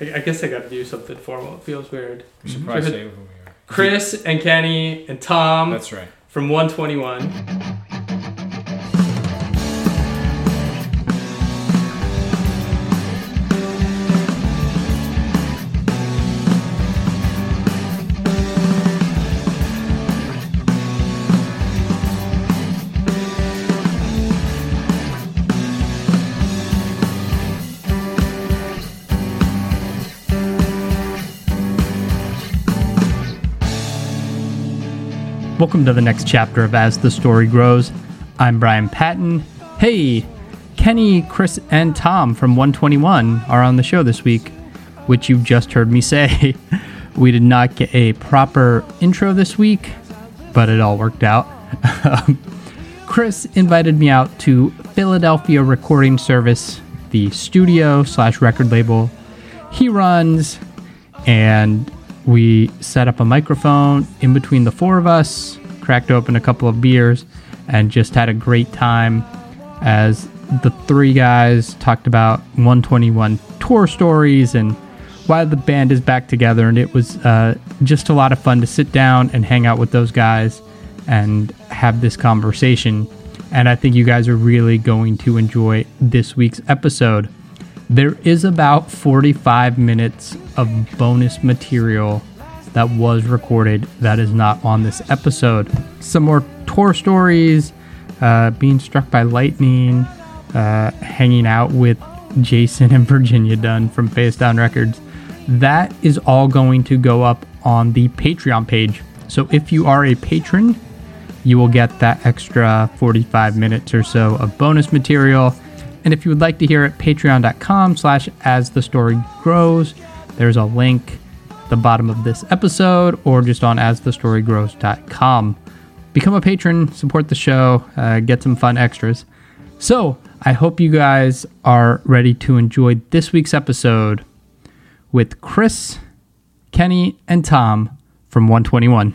I, I guess I got to do something formal. It feels weird. We should probably say who we are. Chris and Kenny and Tom That's right. from 121. Welcome to the next chapter of As the Story Grows. I'm Brian Patton. Hey, Kenny, Chris, and Tom from 121 are on the show this week, which you just heard me say. we did not get a proper intro this week, but it all worked out. Chris invited me out to Philadelphia Recording Service, the studio slash record label he runs, and we set up a microphone in between the four of us, cracked open a couple of beers, and just had a great time as the three guys talked about 121 tour stories and why the band is back together. And it was uh, just a lot of fun to sit down and hang out with those guys and have this conversation. And I think you guys are really going to enjoy this week's episode. There is about 45 minutes of bonus material that was recorded that is not on this episode. Some more tour stories, uh, being struck by lightning, uh, hanging out with Jason and Virginia Dunn from Face Down Records. That is all going to go up on the Patreon page. So if you are a patron, you will get that extra 45 minutes or so of bonus material. And if you would like to hear it, patreon.com slash as the story grows. There's a link at the bottom of this episode or just on asthestorygrows.com. Become a patron, support the show, uh, get some fun extras. So I hope you guys are ready to enjoy this week's episode with Chris, Kenny, and Tom from 121.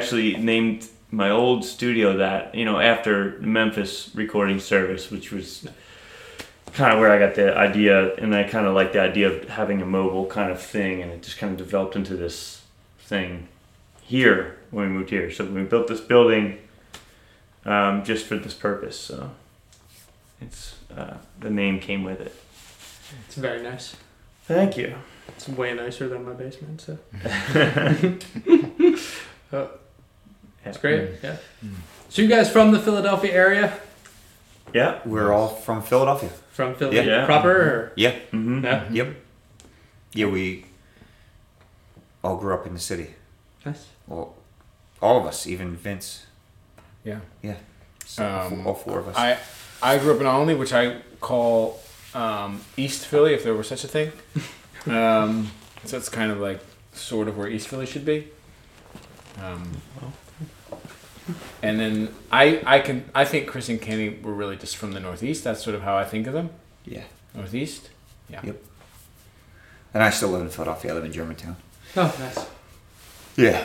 Actually named my old studio that, you know, after Memphis recording service, which was kind of where I got the idea. And I kind of like the idea of having a mobile kind of thing. And it just kind of developed into this thing here when we moved here. So we built this building um, just for this purpose. So it's uh, the name came with it. It's very nice. Thank you. It's way nicer than my basement, so oh, it's great. Yeah. So you guys from the Philadelphia area? Yeah. We're all from Philadelphia. From Philly Yeah. Yeah. proper? Or? Yeah. Mm-hmm. Yeah. Yep. Yeah, we all grew up in the city. Nice. Well, all of us, even Vince. Yeah. Yeah. So all Um, four- all four of us. I I grew up in Olney, which I call um, East Philly, if there were such a thing. Um, so it's kind of like sort of where East Philly should be. Um, and then I I can I think Chris and Kenny were really just from the Northeast. That's sort of how I think of them. yeah. Northeast. Yeah. Yep. And I still live in Philadelphia. I live in Germantown. Oh, nice. Yeah.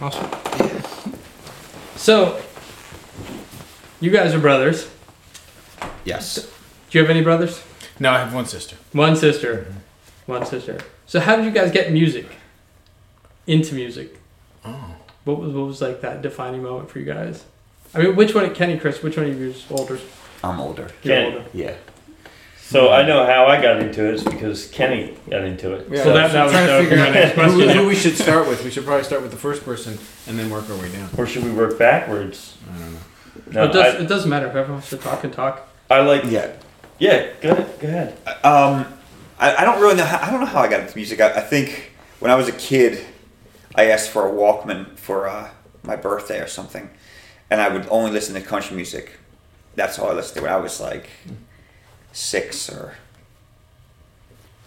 Awesome. Yeah. So, you guys are brothers. Yes. Do you have any brothers? No, I have one sister. One sister. Mm-hmm. One sister. So how did you guys get music? Into music? Oh. What was what was like that defining moment for you guys? I mean, which one, Kenny, Chris? Which one of you is older? I'm older. You're Kenny. older. Yeah. So I know how I got into it. It's because Kenny got into it. Yeah, So that- that was trying to the- figure out next who, question, who yeah. we should start with. We should probably start with the first person and then work our way down. Or should we work backwards? I don't know. No, it, does, I, it doesn't matter. If everyone should talk and talk. I like. Yeah. Yeah, go ahead. Go ahead. Um, I, I don't really know. How, I don't know how I got into music. I, I think when I was a kid, I asked for a Walkman for uh, my birthday or something, and I would only listen to country music. That's all I listened to when I was like six or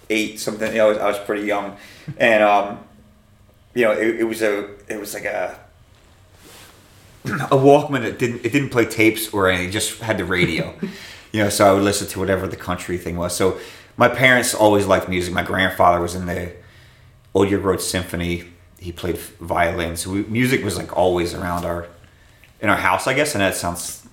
eight, something. You know, I was, I was pretty young, and um, you know, it, it was a, it was like a. A Walkman. It didn't. It didn't play tapes or anything. It just had the radio. you know, so I would listen to whatever the country thing was. So my parents always liked music. My grandfather was in the Old York Road Symphony. He played violin. So we, music was like always around our in our house, I guess. And that sounds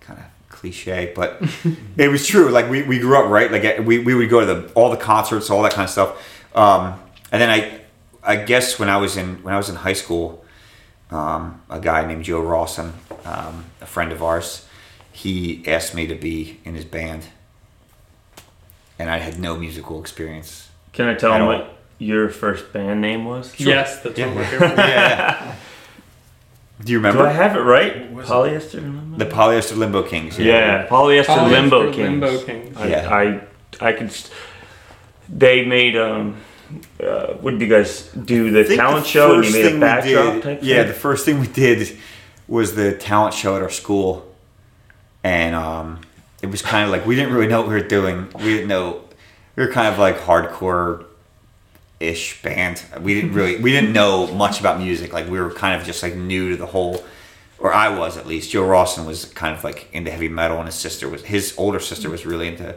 kind of cliche, but it was true. Like we, we grew up right. Like we, we would go to the all the concerts, all that kind of stuff. Um, and then I I guess when I was in when I was in high school, um, a guy named Joe Rawson, um, a friend of ours, he asked me to be in his band, and I had no musical experience. Can I tell I him what your first band name was? Yes, that's Yeah. what we're here for. yeah. Do you remember? Do I have it right? Was it- Polyester limbo. the Polyester Limbo Kings? yeah, polyester, Polyester limbo kings. Limbo Kings. I, Yeah. I, I could. st- They made um. Uh, what did you guys do? The talent the show, and you made a backdrop did- type. Yeah, thing? the first thing we did was the talent show at our school, and um, it was kind of like we didn't really know what we were doing. We didn't know we were kind of like hardcore ish band. We didn't really we didn't know much about music. Like we were kind of just like new to the whole. Or I was at least. Joe Rawson was kind of like into heavy metal, and his sister was his older sister was really into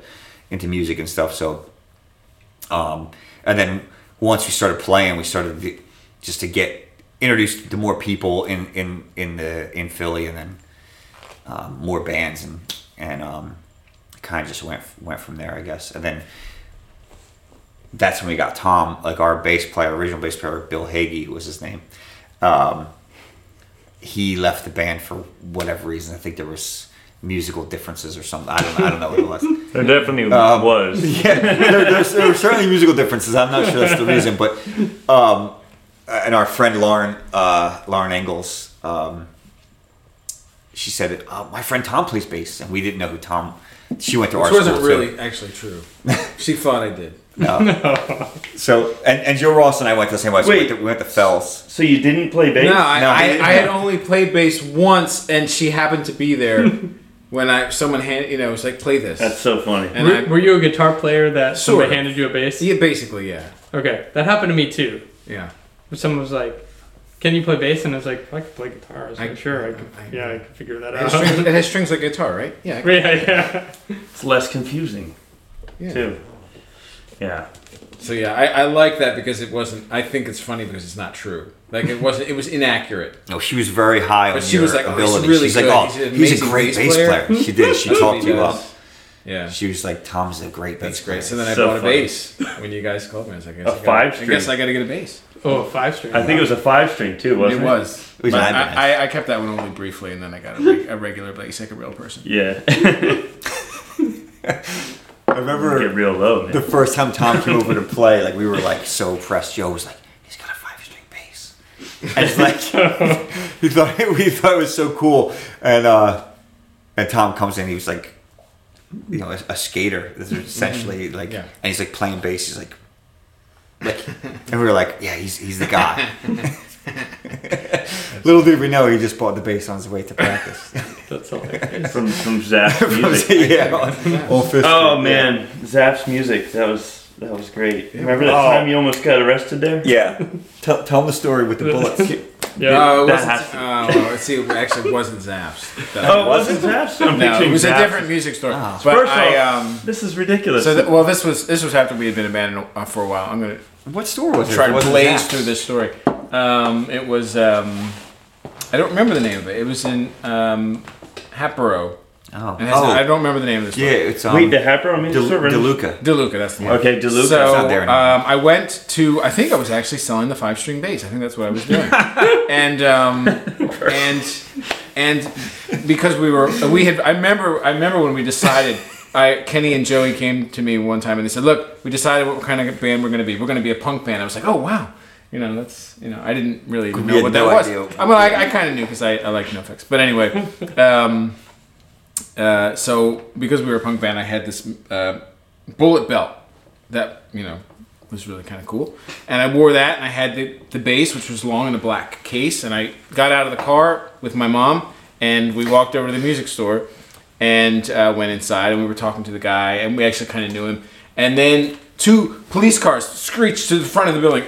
into music and stuff. So um, and then once we started playing, we started just to get introduced to more people in in in the in Philly, and then um, more bands, and and um, kind of just went went from there, I guess. And then that's when we got Tom, like our bass player, original bass player, Bill Hagee was his name. Um, he left the band for whatever reason. I think there was musical differences or something. I don't I don't know what it was. There definitely Um, was. yeah, there, there's, there were certainly musical differences. I'm not sure that's the reason, but um, and our friend Lauren uh, Lauren Engels, um, she said, uh, "My friend Tom plays bass," and we didn't know who Tom. She went to Which our wasn't school really too. actually true. she thought I did. No. so and, and Joe Ross and I went to the same high school. We Wait. went to, we went to Fels. So you didn't play bass? No, I, No, I, I- I had only played bass once, and she happened to be there when I someone hand you know was like play this. That's so funny. and Were, I, were you a guitar player that Sort somebody of. handed you a bass? yeah, basically yeah, Okay, that happened to me too. yeah. Someone was like, "Can you play bass?" And I was like, "I can play guitar." I was I- like, "Sure, I can, I- yeah, I can figure that It out." has, strings, it has strings like a guitar, right? Yeah. I- yeah, yeah. It's less confusing yeah. too. Yeah. So yeah, I, I like that because it wasn't. I think it's funny because it's not true. Like it wasn't. It was inaccurate. No, she was very high But on she your was like, "Oh, he's ability. really She's like, "Oh, He's he's a great bass bass player." player." She did. She talked he you up. Yeah. She was like, "Tom's a great bass That's great. player." So then I So bought a bass when you guys called me. I was like, I A guess I gotta- five I guess. I got to get a bass. Oh, a five string. I think it was a five string too, wasn't it it? was. It was But an advance. I, I, I kept that one only briefly, and then I got a, reg- a regular bass, like a real person. Yeah. I remember Get real low, man. the first time Tom came over to play, like we were like so impressed. Joe was like, "He's got a five string bass," and it's like he thought we thought it was so cool. And uh, and Tom comes in, he was like, you know, a, a skater. This is essentially like, Yeah. and he's like playing bass. He's like, like, and we were like, yeah, he's he's the guy. Little did we know he just bought the bass on his way to practice. That's hilarious. From from Zapf's music. yeah, on, on Oh Street, man, Zapf's music. That was that was great. Remember that Oh. time you almost got arrested there? Yeah. yeah. Tell, tell the story with the bullets. Yeah. Oh, it That wasn't. has to- Oh, let's see. It actually wasn't Zapf's. That- Oh, it wasn't Zapf's? I'm no, it picturing was a different music store. Ah. But First I off, um. This is ridiculous. So th- well, this was this was after we had been abandoned uh, for a while. I'm gonna What store was it? try to wasn't blaze Zapf's. through this story. Um, it was um, I don't remember the name of it. It was in um, Hatboro. Oh, it has- oh. I don't remember the name of this. yeah, store. it's um, Wait, the Happer on me? De- Server? DeLuca. DeLuca, that's the one. Okay, DeLuca. So It's not there anymore. um, I went to. I think I was actually selling the five string bass. I think that's what I was doing. and um, and and because we were we had. I remember. I remember when we decided. I Kenny and Joey came to me one time and they said, "Look, we decided what kind of band we're going to be. We're going to be a punk band." I was like, "Oh wow." You know, that's you know, I didn't really We know what no that was. idea. I mean, I, I kind of knew because I, I like NoFX. But anyway, um, uh, so because we were a punk band, I had this uh, bullet belt that you know was really kind of cool, and I wore that, and I had the the bass, which was long in a black case, and I got out of the car with my mom, and we walked over to the music store, and uh, went inside, and we were talking to the guy, and we actually kind of knew him, and then two police cars screeched to the front of the building.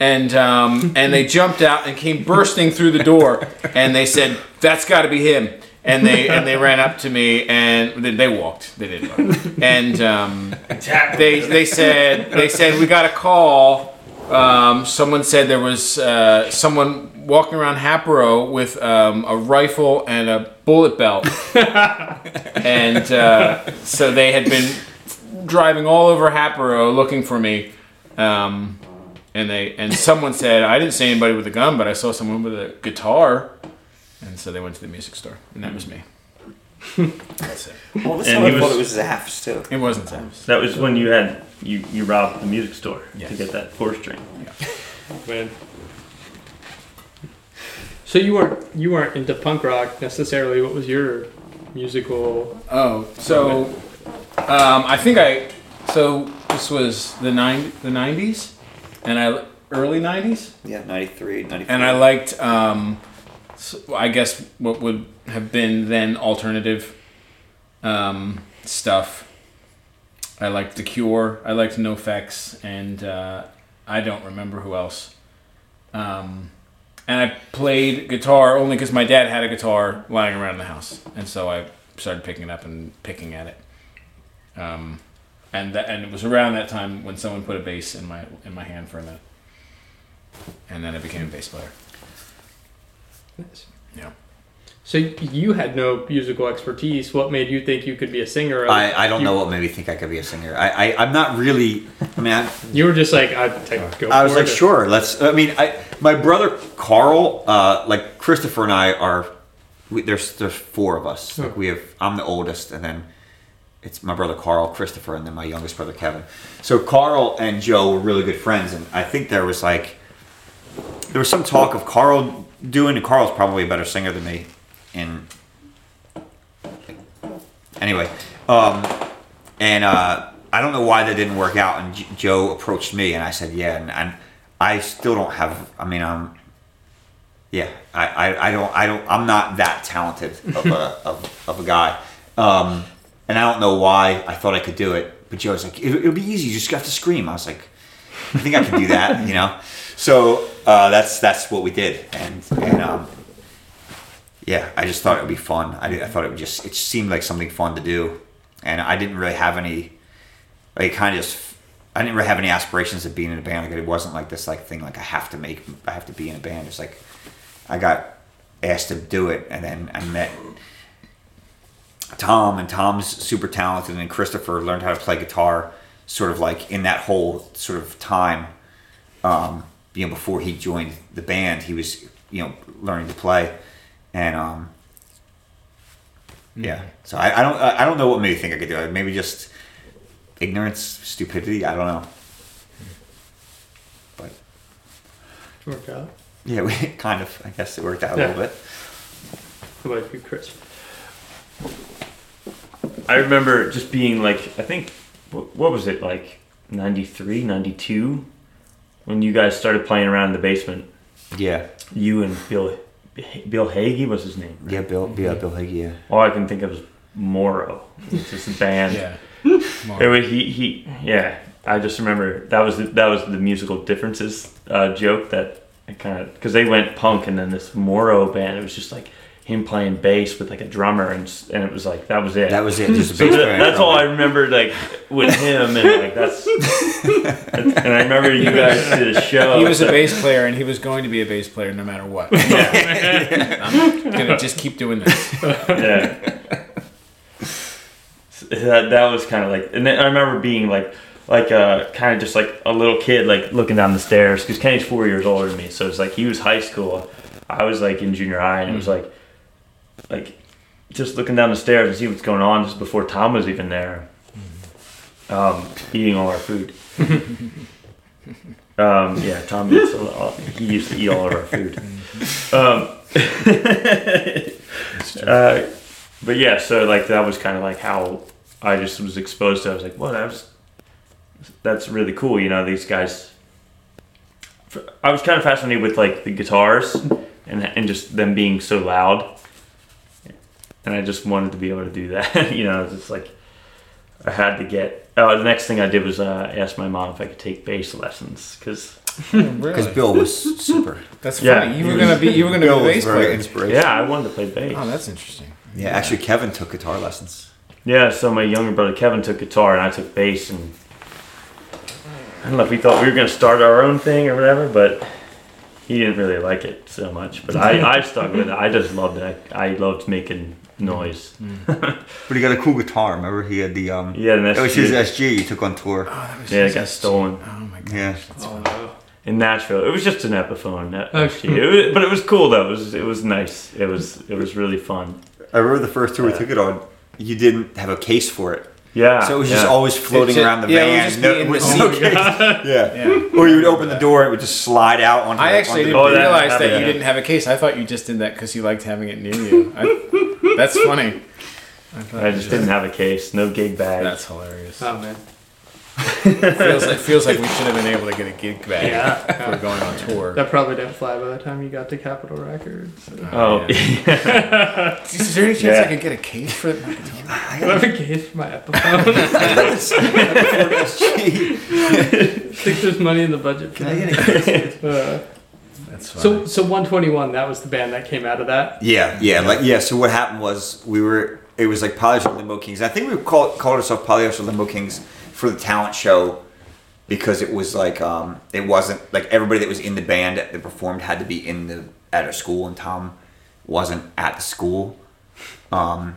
And um, and they jumped out and came bursting through the door, and they said, "That's got to be him." And they and they ran up to me and they, they walked. They didn't run. And um, they they said they said we got a call. Um, someone said there was uh, someone walking around Hatboro with um, a rifle and a bullet belt, and uh, so they had been driving all over Hatboro looking for me. Um, and they and someone said I didn't see anybody with a gun, but I saw someone with a guitar, and so they went to the music store, and that was me. That's it. Well, that's And how I he thought it was Zapf's too. It wasn't Sam's. That was when you had you you robbed the music store to Yes. get that four string. Man. So you weren't you weren't into punk rock necessarily. What was your musical? Oh, so um, I think I so this was the nine the nineties, and I early nineties. Yeah, 93, 94. and I liked, um, I guess what would have been then alternative um, stuff. I liked The Cure. I liked NoFX, and uh, I don't remember who else. Um, and I played guitar only because my dad had a guitar lying around the house, and so I started picking it up and picking at it. Um, and that, and it was around that time when someone put a bass in my in my hand for a minute, and then I became a bass player. Yeah. So you had no musical expertise. What made you think you could be a singer? I, I don't You- know what made me think I could be a singer. I, I I'm not really. I mean, I, You were just like I'd take, go. I was for like, it. sure, let's. I mean, I my brother Carl, uh, like Christopher and I are. We, there's there's four of us. Like we have. I'm the oldest, and then it's my brother Carl, Christopher, and then my youngest brother Kevin. So Carl and Joe were really good friends, and I think there was like there was some talk of Carl doing. And Carl's probably a better singer than me. And anyway, um, and uh, I don't know why that didn't work out. And J- Joe approached me, and I said, "Yeah." And, and I still don't have. I mean, I'm. Yeah, I, I, I don't I don't I'm not that talented of a of, of a guy, um, and I don't know why I thought I could do it. But Joe's like, it, it'll be easy. You just have to scream. I was like, I think I can do that, you know. So uh, that's that's what we did, and and um, yeah, I just thought it would be fun. I, I thought it would just it seemed like something fun to do, and I didn't really have any like kind of just I didn't really have any aspirations of being in a band. Like it wasn't like this like thing like I have to make I have to be in a band. It's like I got asked to do it, and then I met Tom, and Tom's super talented, and Christopher learned how to play guitar, sort of like in that whole sort of time. Um, you know, before he joined the band, he was you know learning to play, and um, yeah. So I, I don't I I don't know what made me think I could do it. Maybe just ignorance, stupidity. I don't know. But Worked out. yeah, we kind of. I guess it worked out a little bit. How about you, Chris? I remember just being like, I think, what, what was it like, 93, 92, when you guys started playing around in the basement. Yeah, You and Bill, Bill Hagee was his name. yeah, Bill, yeah, Bill Higgy, yeah. All I can think of is Moro. It's just a band. Yeah. It was, he, he, yeah. I just remember that was the, that was the musical differences uh, joke that I kind of because they went punk and then this Moro band. It was just like him playing bass with like a drummer and and it was like that was it. That was it. Just So that- that's all I drummer. remember, like with him, and like that's. and I remember you guys did a show. He was a bass player, and he was going to be a bass player no matter what. I'm gonna just keep doing this. Yeah. that that was kind of like, and then I remember being like, like uh, kind of just like a little kid, like looking down the stairs because Kenny's four years older than me, so it's like he was high school, I was like in junior high, and it was like, like, just looking down the stairs and see what's going on just before Tom was even there, um, eating all our food. Um, yeah, Tom eats a lot. He used to eat all of our food. Um, uh, but yeah, so like that was kind of like how I just was exposed to. it. I was like, well, that's that's really cool. You know, these guys. I was kind of fascinated with like the guitars and and just them being so loud, and I just wanted to be able to do that. you know, it's just like I had to get. Oh, the next thing I did was uh, ask my mom if I could take bass lessons because Because Really? Bill was super. That's Yeah. funny. You were gonna be. You were gonna Bill be a bass very player. inspirational. yeah, I wanted to play bass. Oh, that's interesting. Yeah, actually, Kevin took guitar lessons. Yeah, so my younger brother Kevin took guitar and I took bass, and I don't know if we thought we were gonna start our own thing or whatever, but he didn't really like it so much. But I, I stuck with it. I just loved it. I, I loved making noise. But he got a cool guitar. Remember, he had the um. Yeah, and That was his SG. He took on tour. Oh, that was yeah, it just- got stolen Oh my god. Yeah. Oh no. in Nashville. It was just an Epiphone, that Oh, SG. It was, but it was cool though. It was it was nice. It was it was really fun. I remember the first tour we took it on. You didn't have a case for it, Yeah. so it was yeah. just always floating It ju- around the yeah, it would van. just no- in the with seat. no case. yeah. Yeah. Or you would open the door, and it would just slide out onto. I the- actually onto didn't Oh, that realize that you didn't have a case. I thought you just did that because you liked having it near you. I, that's funny. I, I just didn't have a case, no gig bag. That's hilarious. Oh man. feels like feels like we should have been able to get a gig bag Yeah. if we're going on tour. That probably didn't fly by the time you got to Capitol Records. oh, yeah. Is there any chance Yeah. I could get a case for my guitar? I have a case for my Epiphone. think there's money in the budget. For Can I get a case? Uh, That's fine. so so 121. That was the band that came out of that. Yeah, yeah, like yeah. So what happened was we were. It was like Polyester Limbo Kings. I think we called called ourselves Polyester Limbo Kings for the talent show because it was like um it wasn't like everybody that was in the band that performed had to be in the at a school and Tom wasn't at the school. Um,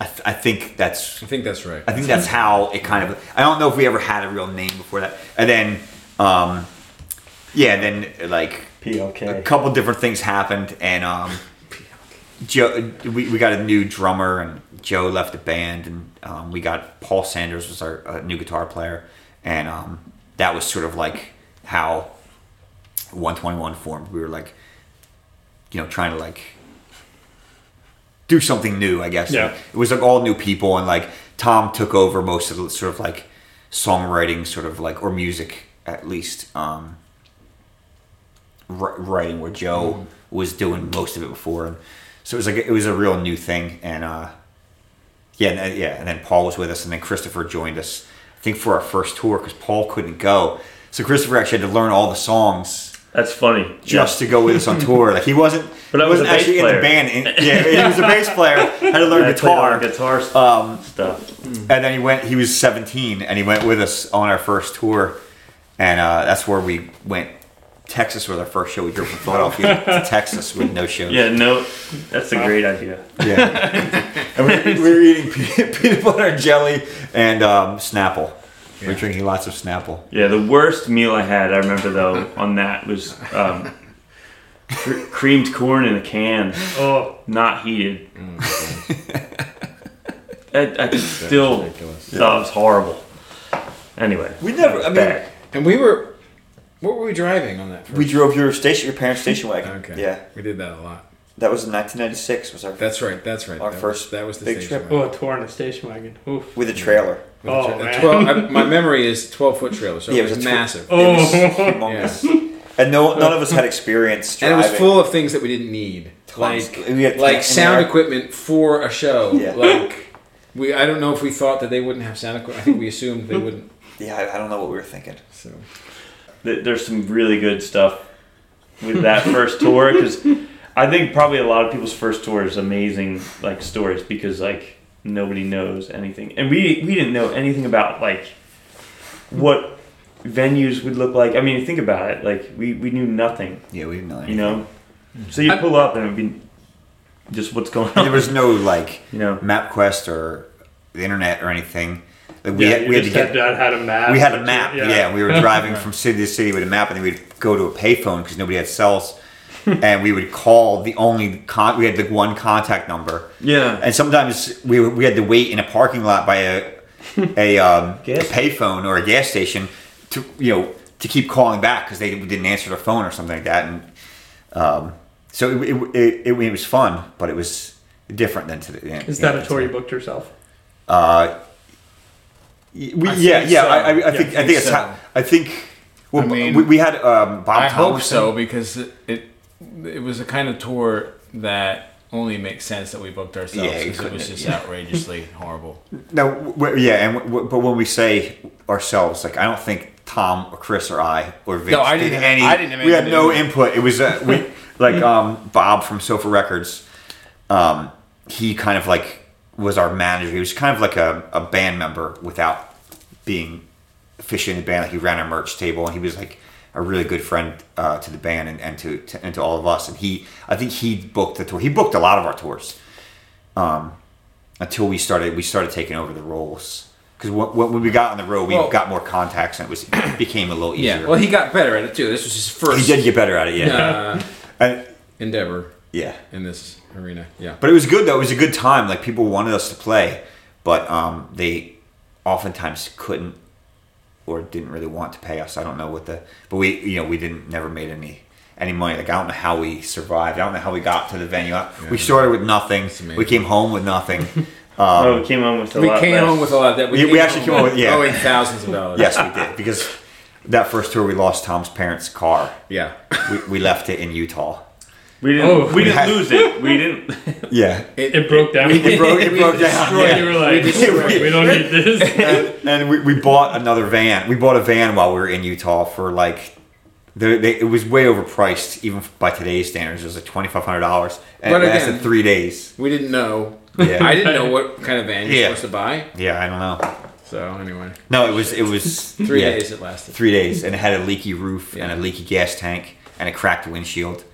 I, th- I think that's I think that's right. I think that's how it kind of. I don't know if we ever had a real name before that. And then, um, yeah, and then like a couple different things happened, and um, Joe, we, we got a new drummer, and Joe left the band, and um, we got Paul Sanders was our uh, new guitar player, and um, that was sort of like how 121 formed. We were like, you know, trying to like do something new, I guess. Yeah. It was like all new people, and like Tom took over most of the sort of like songwriting, sort of like or music at least. Um, writing where Joe was doing most of it before, so it was like it was a real new thing. And uh, yeah, and, then- yeah, and then Paul was with us, and then Christopher joined us. I think for our first tour because Paul couldn't go, so Christopher actually had to learn all the songs That's funny. just to go with us on tour. Like he wasn't, But I was wasn't actually in the band. And- yeah, he was a bass player. Had to learn guitar. guitar Um, stuff. and then he went. He was 17, and he went with us on our first tour, and uh, that's where we went. Texas was our first show. We drove from Philadelphia to Texas with no shows. Yeah, no, that's a great idea. Yeah. and we, we were eating peanut, peanut butter and jelly and um, Snapple. We were Yeah. drinking lots of Snapple. Yeah, the worst meal I had, I remember though, on that was um, cr- creamed corn in a can, Oh, not heated. I, I still ridiculous. thought it was horrible. Anyway, We never. I mean, bad. And we were, what were we driving on that? First? we drove your station, your parents' station wagon. Okay. Yeah, We did that a lot. that was in 1996. Was our That's right. That's right. Our that first was, that was the big trip. wagon. oh, a tour in a station wagon. Oof. with a trailer. With Oh, a tra- a man. 12 I, my memory is 12 foot trailer, so Yeah, it was, it was a tw- massive. Oh. It was humongous. And no, none of us had experience And it was full of things that we didn't need. Like, We had like sound there. equipment for a show. Yeah. Like, we, I don't know if we thought that they wouldn't have sound equipment. I think we assumed they wouldn't. Yeah, I, I don't know what we were thinking. So. Th- There's some really good stuff with that first tour because I think probably a lot of people's first tour is amazing, like stories because like nobody knows anything, and we we didn't know anything about like what venues would look like. I mean, think about it. Like we we knew nothing, Yeah, we didn't know. you know. So you pull up and it'd be just what's going on. there was no like You know. map quest or the internet or anything. Like we yeah, had, we had to get. had, had a map. we had a map. you- Yeah, we were driving from city to city with a map, and then we'd go to a payphone because nobody had cells, and we would call the only con. We had the one contact number, Yeah. and sometimes we we had to wait in a parking lot by a a, um, a payphone or a gas station to you know to keep calling back because they didn't answer their phone or something like that, and um, so it, it, it, it, was fun, but it was different than to the. Yeah, Is that yeah, a tour you booked yourself? Uh, we, I yeah, think yeah. so. I, I, I Yeah, think I I think think it's so. how, I think. Well, I mean, we, we had um, Bob. I hope so because it, it it was a kind of tour that only makes sense that we booked ourselves Yeah, because it was just yeah. outrageously horrible. No, yeah, and w- but when we say ourselves, like I don't think Tom or Chris or I or Vince No, I did didn't- any. I didn't have we had no to input. It was uh, we like um, Bob from Sofa Records. Um, he kind of like was our manager. He was kind of like a, a band member without being officially in the band. Like he ran our merch table, and he was like a really good friend uh, to the band and, and to, to and to all of us. And he, I think he booked the tour. He booked a lot of our tours um, until we started we started taking over the roles because when, we got on the road we Well- got more contacts and it was it became a little easier. Yeah, well, he got better at it too. This was his first he did get better at it, yeah, uh, And- endeavor yeah. in this arena. Yeah, But it was good though. It was a good time. Like people wanted us to play, but um, they oftentimes couldn't or didn't really want to pay us. I don't know what the, but we you know we didn't never made any any money. Like I don't know how we survived. I don't know how we got to the venue. We started with nothing. We came home with nothing. oh, Um, we came on with a we lot came less. home with a lot of that. We- we actually came home with- yeah. owing thousands of dollars. yes, we did because that first tour we lost Tom's parents' car. yeah. We, we left it in Utah. We didn't. Oh, we we didn't had- lose it. We didn't. Yeah, It broke down. it broke. It We broke down. destroyed yeah. you were like, destroyed we don't need this. and, and we, we bought another van. We bought a van while we were in Utah for like, they, they, it was way overpriced even by today's standards. It was like twenty five hundred dollars, and But it lasted again- three days. We didn't know. Yeah. I didn't know what kind of van you're Yeah. supposed to buy. Yeah, I don't know. So anyway, No, it was it was three yeah, days it lasted. Three days, and it had a leaky roof Yeah. and a leaky gas tank and a cracked windshield.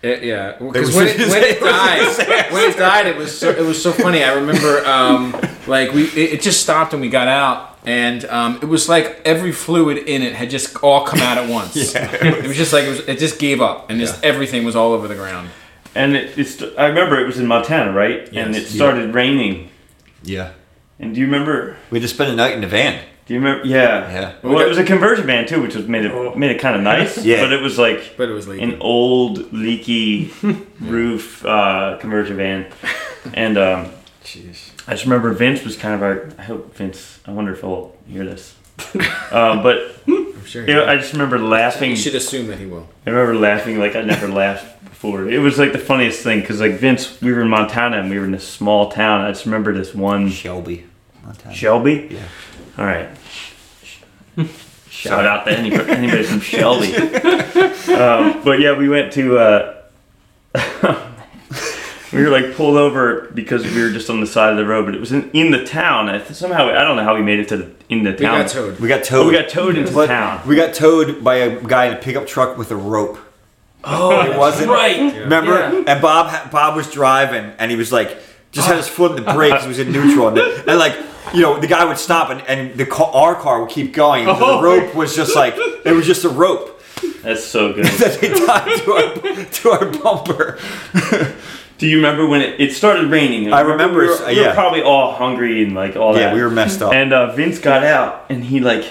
It, yeah, was because when, it, when it it died, when it died, it was so, it was so funny. I remember, um, like we, it, it just stopped and we got out, and um, it was like every fluid in it had just all come out at once. It was just like it, was, it just gave up, and just everything was all over the ground. And it, it's. I remember it was in Montana, right? And it started raining. Yeah, And do you remember? we just spent a night in the van. Do you remember? Yeah. Yeah. Well, it was a conversion van too, which was made it Oh. made it kind of nice. Yeah. But it was like But it was leaking. an old leaky roof uh, conversion van, and um, Jeez. I just remember Vince was kind of our. I hope Vince. I wonder if he'll hear this. um, but I'm sure. you know, I just remember laughing. you should assume that he will. I remember laughing like I never laughed before. It was like the funniest thing because like Vince, we were in Montana and we were in this small town. I just remember this one Shelby, Montana. Shelby. Yeah. All right. Shout out to anybody, anybody from Shelby. Um, but yeah, we went to. Uh, we were like pulled over because we were just on the side of the road, but it was in, in the town. I th- somehow I don't know how we made it to the, in the town. We town. got towed. We got towed. Oh, we got towed into But town. We got towed by a guy in a pickup truck with a rope. Oh, It wasn't right. Remember? Yeah. And Bob Bob was driving, and he was like, just had his foot in the brakes. He was in neutral, and, and like, you know, the guy would stop, and, and the car, our car would keep going. and Oh. The rope was just like it was just a rope That's so good. that they tied to our to our bumper. Do you remember when it, it started raining? I remember we it's- were, we were probably all hungry and like all that. yeah, we were messed up. And uh, Vince got out and he like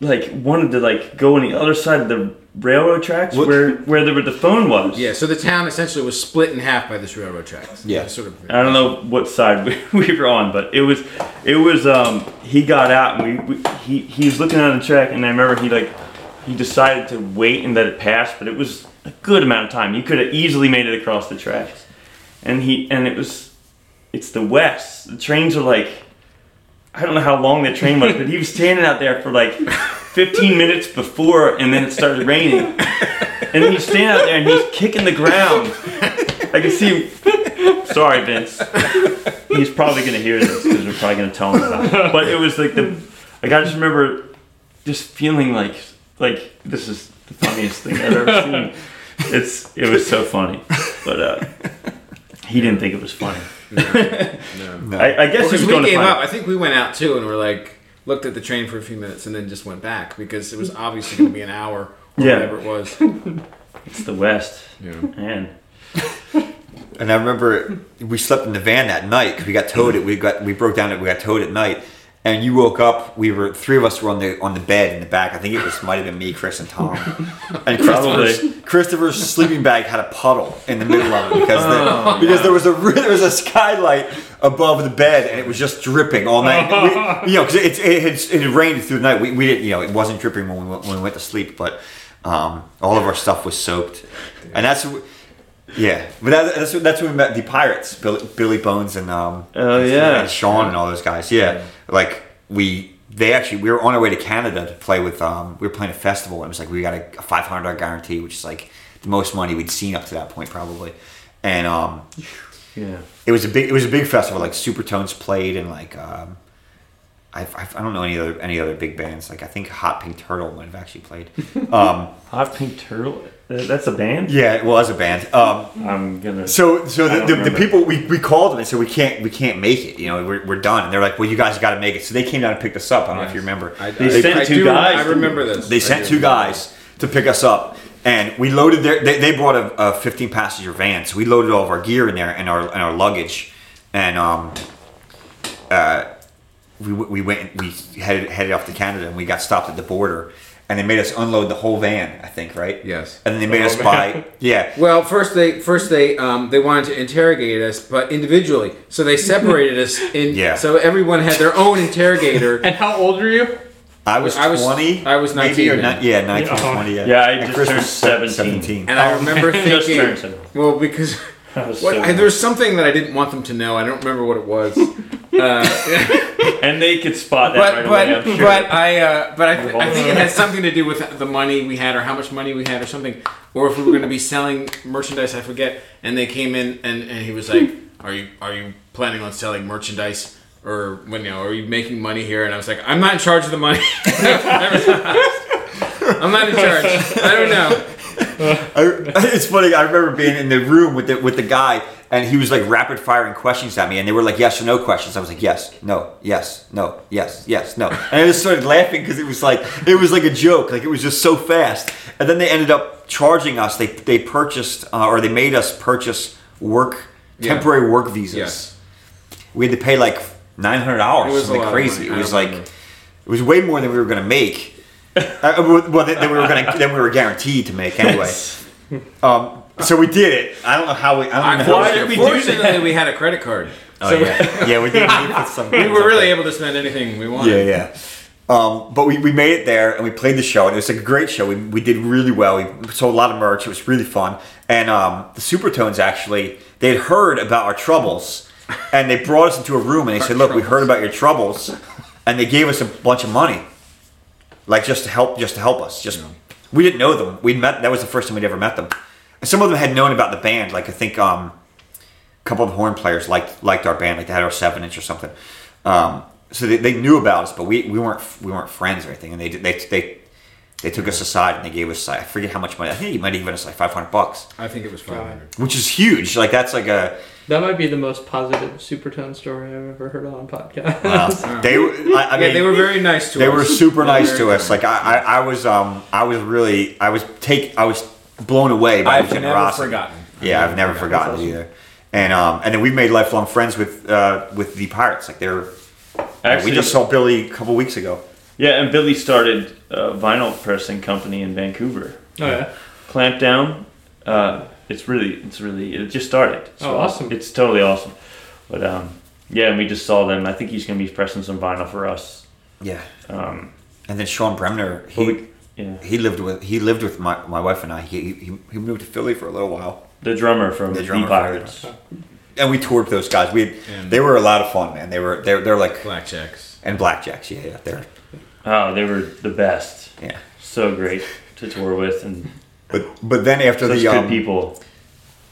like wanted to like go on the other side of the railroad tracks What- where where the, the phone was. Yeah, so the town essentially was split in half by this railroad tracks. Yeah. sort of. I don't know what side we, we were on, but it was it was um he got out and we, we he he was looking on the track and I remember he like he decided to wait and let it pass, but it was a good amount of time. You could have easily made it across the tracks. And he and it was it's the west. The trains are like I don't know how long the train was, but he was standing out there for like 15 minutes before and then it started raining. And he's standing out there and he's kicking the ground. I can see Sorry, Vince. He's probably gonna hear this because we're probably gonna tell him about it. But it was like the, like I just remember, just feeling like like this is the funniest thing I've ever seen. It's it was so funny, but uh, he didn't think it was funny. No. No. I, I guess he Because was we going to gave find. up. I think we went out too, and we're like looked at the train for a few minutes, and then just went back because it was obviously going to be an hour or Yeah. whatever it was. It's the West, Yeah. man. And I remember we slept in the van that night because we got towed. It we got we broke down. It We got towed at night, and you woke up. We were three of us were on the on the bed in the back. I think it was might have been me, Chris, and Tom. And Christopher's, Christopher's sleeping bag had a puddle in the middle of it because the, because there was a there was a skylight above the bed and it was just dripping all night. We- you know, because it, it, had, it had rained through the night. We, we didn't, you know, it wasn't dripping when we went, when we went to sleep, but um, all of our stuff was soaked, and that's. Yeah, but that, that's that's when we met the pirates, Billy, Billy Bones and um, Oh, yeah. and Sean and all those guys. Yeah, like we they actually we were on our way to Canada to play with um we were playing a festival and it was like we got a, a five hundred dollar guarantee, which is like the most money we'd seen up to that point probably, and um Yeah. it was a big it was a big festival like Supertones played and like um I, I, I don't know any other any other big bands like I think Hot Pink Turtle might have actually played. Um, Hot Pink Turtle. Uh, That's a band. yeah, it was a band. Um, I'm gonna. So, so the, the, the people we, we called them and said we can't we can't make it. You know, we're, we're done. And they're like, well, you guys got to make it. So they came down and picked us up. I don't know if you remember. I, They I- sent I two do- guys, I remember this. they sent two guys to pick us up, and we loaded their. They, they brought a, a 15 passenger van, so we loaded all of our gear in there and our and our luggage, and um, uh, we we went we headed headed off to Canada, and we got stopped at the border, and they made us unload the whole van. I think right. Yes. And then they made The us whole buy. Yeah. Well, first they first they um, they wanted to interrogate us, but individually. So they separated us in. Yeah. So everyone had their own interrogator. And how old are you? I was I was- 20. I was 19. maybe, 19 or then. ni- yeah, 19, Yeah. 20. Yeah, Yeah, I just Chris turned was se- 17. And I remember Just thinking, turned seven. well, because I was what, so- I, there was something that I didn't want them to know. I don't remember what it was. Uh, and they could spot that but right but away. Sure. but I uh, but I, th- I think it had something to do with the money we had or how much money we had or something, or if we were going to be selling merchandise. I forget. And they came in and, and he was like, "Are you are you planning on selling merchandise?" Or when you know, are you making money here? And I was like, I'm not in charge of the money. I'm not in charge. I don't know. I, it's funny. I remember being in the room with the with the guy, and he was like rapid firing questions at me, and they were like yes or no questions. I was like yes, no, yes, no, yes, yes, no, and I just started laughing because it was like it was like a joke. Like it was just so fast. And then they ended up charging us. They they purchased uh, or they made us purchase work Yeah. temporary work visas. Yes. We had to pay like nine hundred dollars. It was Something crazy. It was like it was way more than we were going to make. uh, well, then then we were going to then we were guaranteed to make anyway. Um, so we did it. I don't know how we. I don't know how Why did we do Fortunately, we had a credit card. Oh so yeah, yeah. We did. We, some we were really able to spend anything we wanted. Yeah, yeah. Um, but we, we made it there and we played the show and it was a great show. We, we did really well. We sold a lot of merch. It was really fun. And um, the Supertones actually they had heard about our troubles and they brought us into a room and they said, "Look, we heard about your troubles," and they gave us a bunch of money, like just to help just to help us. Just we didn't know them. We met. That was the first time we'd ever met them. And some of them had known about the band. Like I think um, a couple of the horn players liked liked our band, like they had our seven inch or something. Um, so they, they knew about us, but we, we weren't we weren't friends or anything. And they they they they took us aside and they gave us I forget how much money. I think he might have given us like five hundred bucks, I think it was 500. which is huge. Like that's like a That might be the most positive Supertone story I've ever heard on podcast. uh, they were- I, I yeah, mean, they were very nice to they us. They were super nice Very to us. Like I, I, I was um I was really I was take I was blown away by I've the never generosity. forgotten. Yeah, I've never forgotten it either. And um and then we made lifelong friends with uh with the pirates. Like they're Actually, we just saw Billy a couple weeks ago. yeah, and Billy started a vinyl pressing company in Vancouver. oh yeah. Clamp down. Uh, it's really, it's really, it just started. Oh, awesome. It's totally awesome. But um, yeah, and we just saw them. I think he's gonna be pressing some vinyl for us. Yeah. Um, And then Sean Bremner, he we, yeah, he lived with he lived with my, my wife and I. He, he he moved to Philly for a little while, the drummer from The the, drummer Pirates. and we toured with those guys. We And- they were a lot of fun, man. They were they're they're like Blackjacks. and blackjacks. Yeah, yeah. They're Oh, they were the best. yeah. So great to tour with, and But but then after such the good um, people.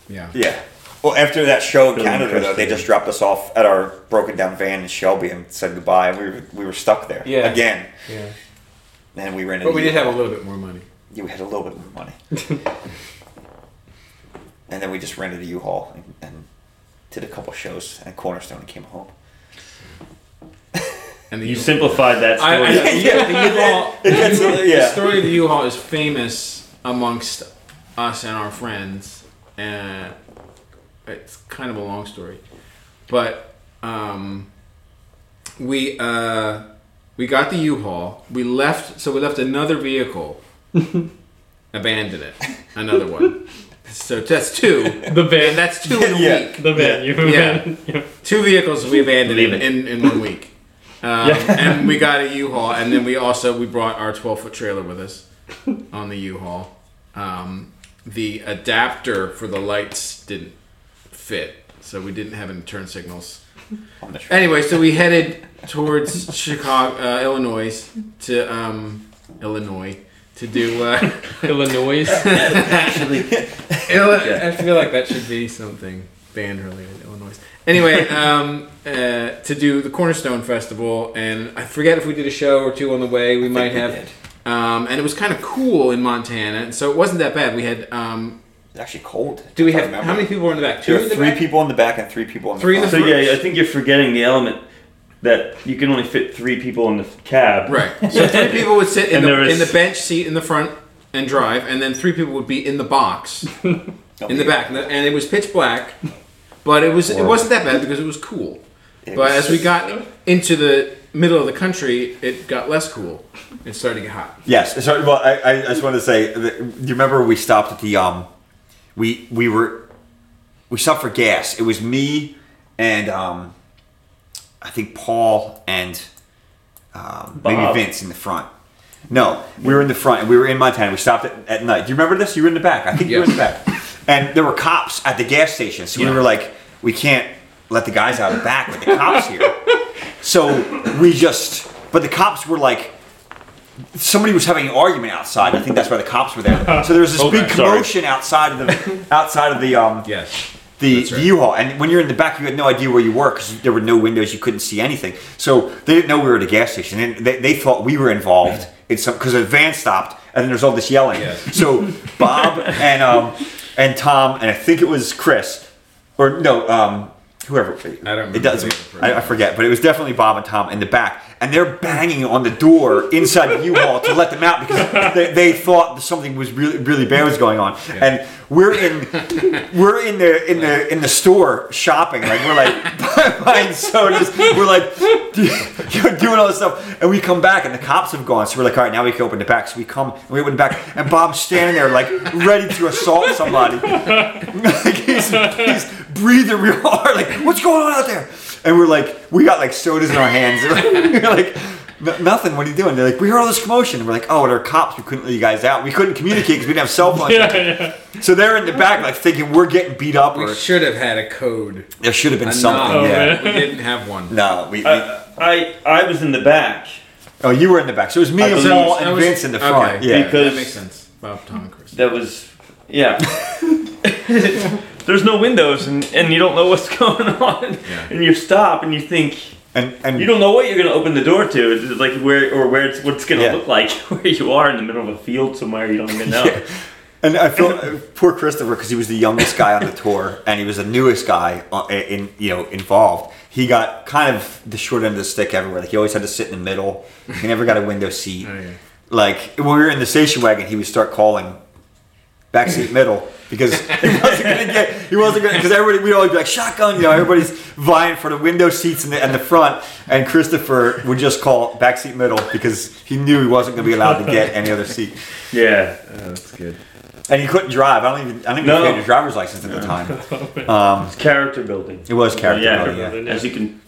Yeah. yeah. Well, after that show in Billy Canada, though, they just dropped us off at our broken down van in Shelby and said goodbye. And we were we were stuck there Yeah. again. Yeah. And we rented. But we did have a U-Haul. little bit more money. Yeah, we had a little bit more money. and then we just rented a U-Haul and, and did a couple shows at Cornerstone and came home. And the You U- simplified that story. I, yeah, the U-Haul. It gets- The story of the U-Haul is famous amongst us and our friends, and it's kind of a long story, but um, we uh, we got the U-Haul. We left, so we left another vehicle, abandoned it, another one. So that's two. The van. And that's two in a Yeah. week. the van. You Yeah. yeah. Two vehicles we abandoned in, in, in one week. Um, and we got a U-Haul, and then we also we brought our 12 foot trailer with us on the U-Haul. Um, the adapter for the lights didn't fit, so we didn't have any turn signals. On the train. Anyway, so we headed towards Chicago, uh, Illinois, to um, Illinois to do. Uh, Illinois. Actually, Illi- I feel like that should be something band related, Illinois. Anyway, um, uh, to do the Cornerstone Festival, and I forget if we did a show or two on the way. We might we have. Did. Um, and it was kind of cool in Montana, and so it wasn't that bad. We had. Um, It's actually cold. do we have remember. how many people were in the back? Two There in the three back? people in the back and three people in the Three in front. the so yeah, I think you're forgetting the element that you can only fit three people in the cab. Right. So three people would sit in the, there was- in the bench seat in the front and drive, and then three people would be in the box in the back, and it was pitch black, but it was it wasn't that bad because it was cool. It But was- as we got into the middle of the country, it got less cool. It started to get hot. Yes. So, well, I, I I just wanted to say, that, do you remember we stopped at the um, we we were we stopped for gas. It was me and um, I think Paul and um, maybe Vince in the front. No, we were in the front and we were in Montana. We stopped at, at night. Do you remember this? You were in the back. I think you were in the back. And there were cops at the gas station. So Yeah. we were like, we can't let the guys out of the back with the cops here. So we just, but the cops were like, somebody was having an argument outside. I think that's why the cops were there. So there was this big sorry. commotion outside of the outside of the um Yes. the, right. the U-Haul. And when you're in the back, you had no idea where you were because there were no windows. You couldn't see anything. So they didn't know we were at a gas station, and they, they thought we were involved in some because the van stopped, and then there's all this yelling. Yes. So Bob and um and Tom and I think it was Chris, or no, um, whoever. I don't remember It doesn't. I, I forget, but it was definitely Bob and Tom in the back, and they're banging on the door inside the U-Haul to let them out because they, they thought something was really really bad was going on, and we're in we're in the in the in the store shopping, like we're like buying sodas, we're like doing all this stuff, and we come back and the cops have gone, so we're like, all right, now we can open the back. So we come and we open the back, and Bob's standing there like ready to assault somebody. like he's, he's breathing real hard, like what's going on out there? And we're like, we got like sodas in our hands, we're like. Nothing. What are you doing? They're like, we heard all this commotion. We're like, oh, there are cops. We couldn't let you guys out. We couldn't communicate because we didn't have cell phones. yeah, yeah. So they're in the back, like thinking we're getting beat up, We or should have had a code. there should have been A something. knob. yeah. We didn't have one. No, we. we I, I I was in the back oh, you were in the back. So it was me and Paul and was- Vince in the front. okay. Yeah. Because- That makes sense. Bob, Tom, and Chris. that was yeah. There's no windows and, and you don't know what's going on. Yeah. And you stop and you think and and you don't know what you're gonna open the door to, It's like where or where it's what's gonna Yeah. look like where you are in the middle of a field somewhere you don't even know. Yeah. And I feel uh, poor Christopher because he was the youngest guy on the tour and he was the newest guy uh, in you know involved. He got kind of the short end of the stick everywhere. Like he always had to sit in the middle. He never got a window seat. Oh, yeah. Like when we were in the station wagon, he would start calling backseat middle because he wasn't gonna get. He wasn't gonna because everybody we'd always be like shotgun. You know, everybody's vying for the window seats in the, in the front, and Christopher would just call backseat middle because he knew he wasn't gonna be allowed to get any other seat. Yeah. Oh, that's good. And he couldn't drive. I don't even. I don't even No. think he had a driver's license at the time. Um, It's character building. it was character Yeah. building, yeah. building. As you can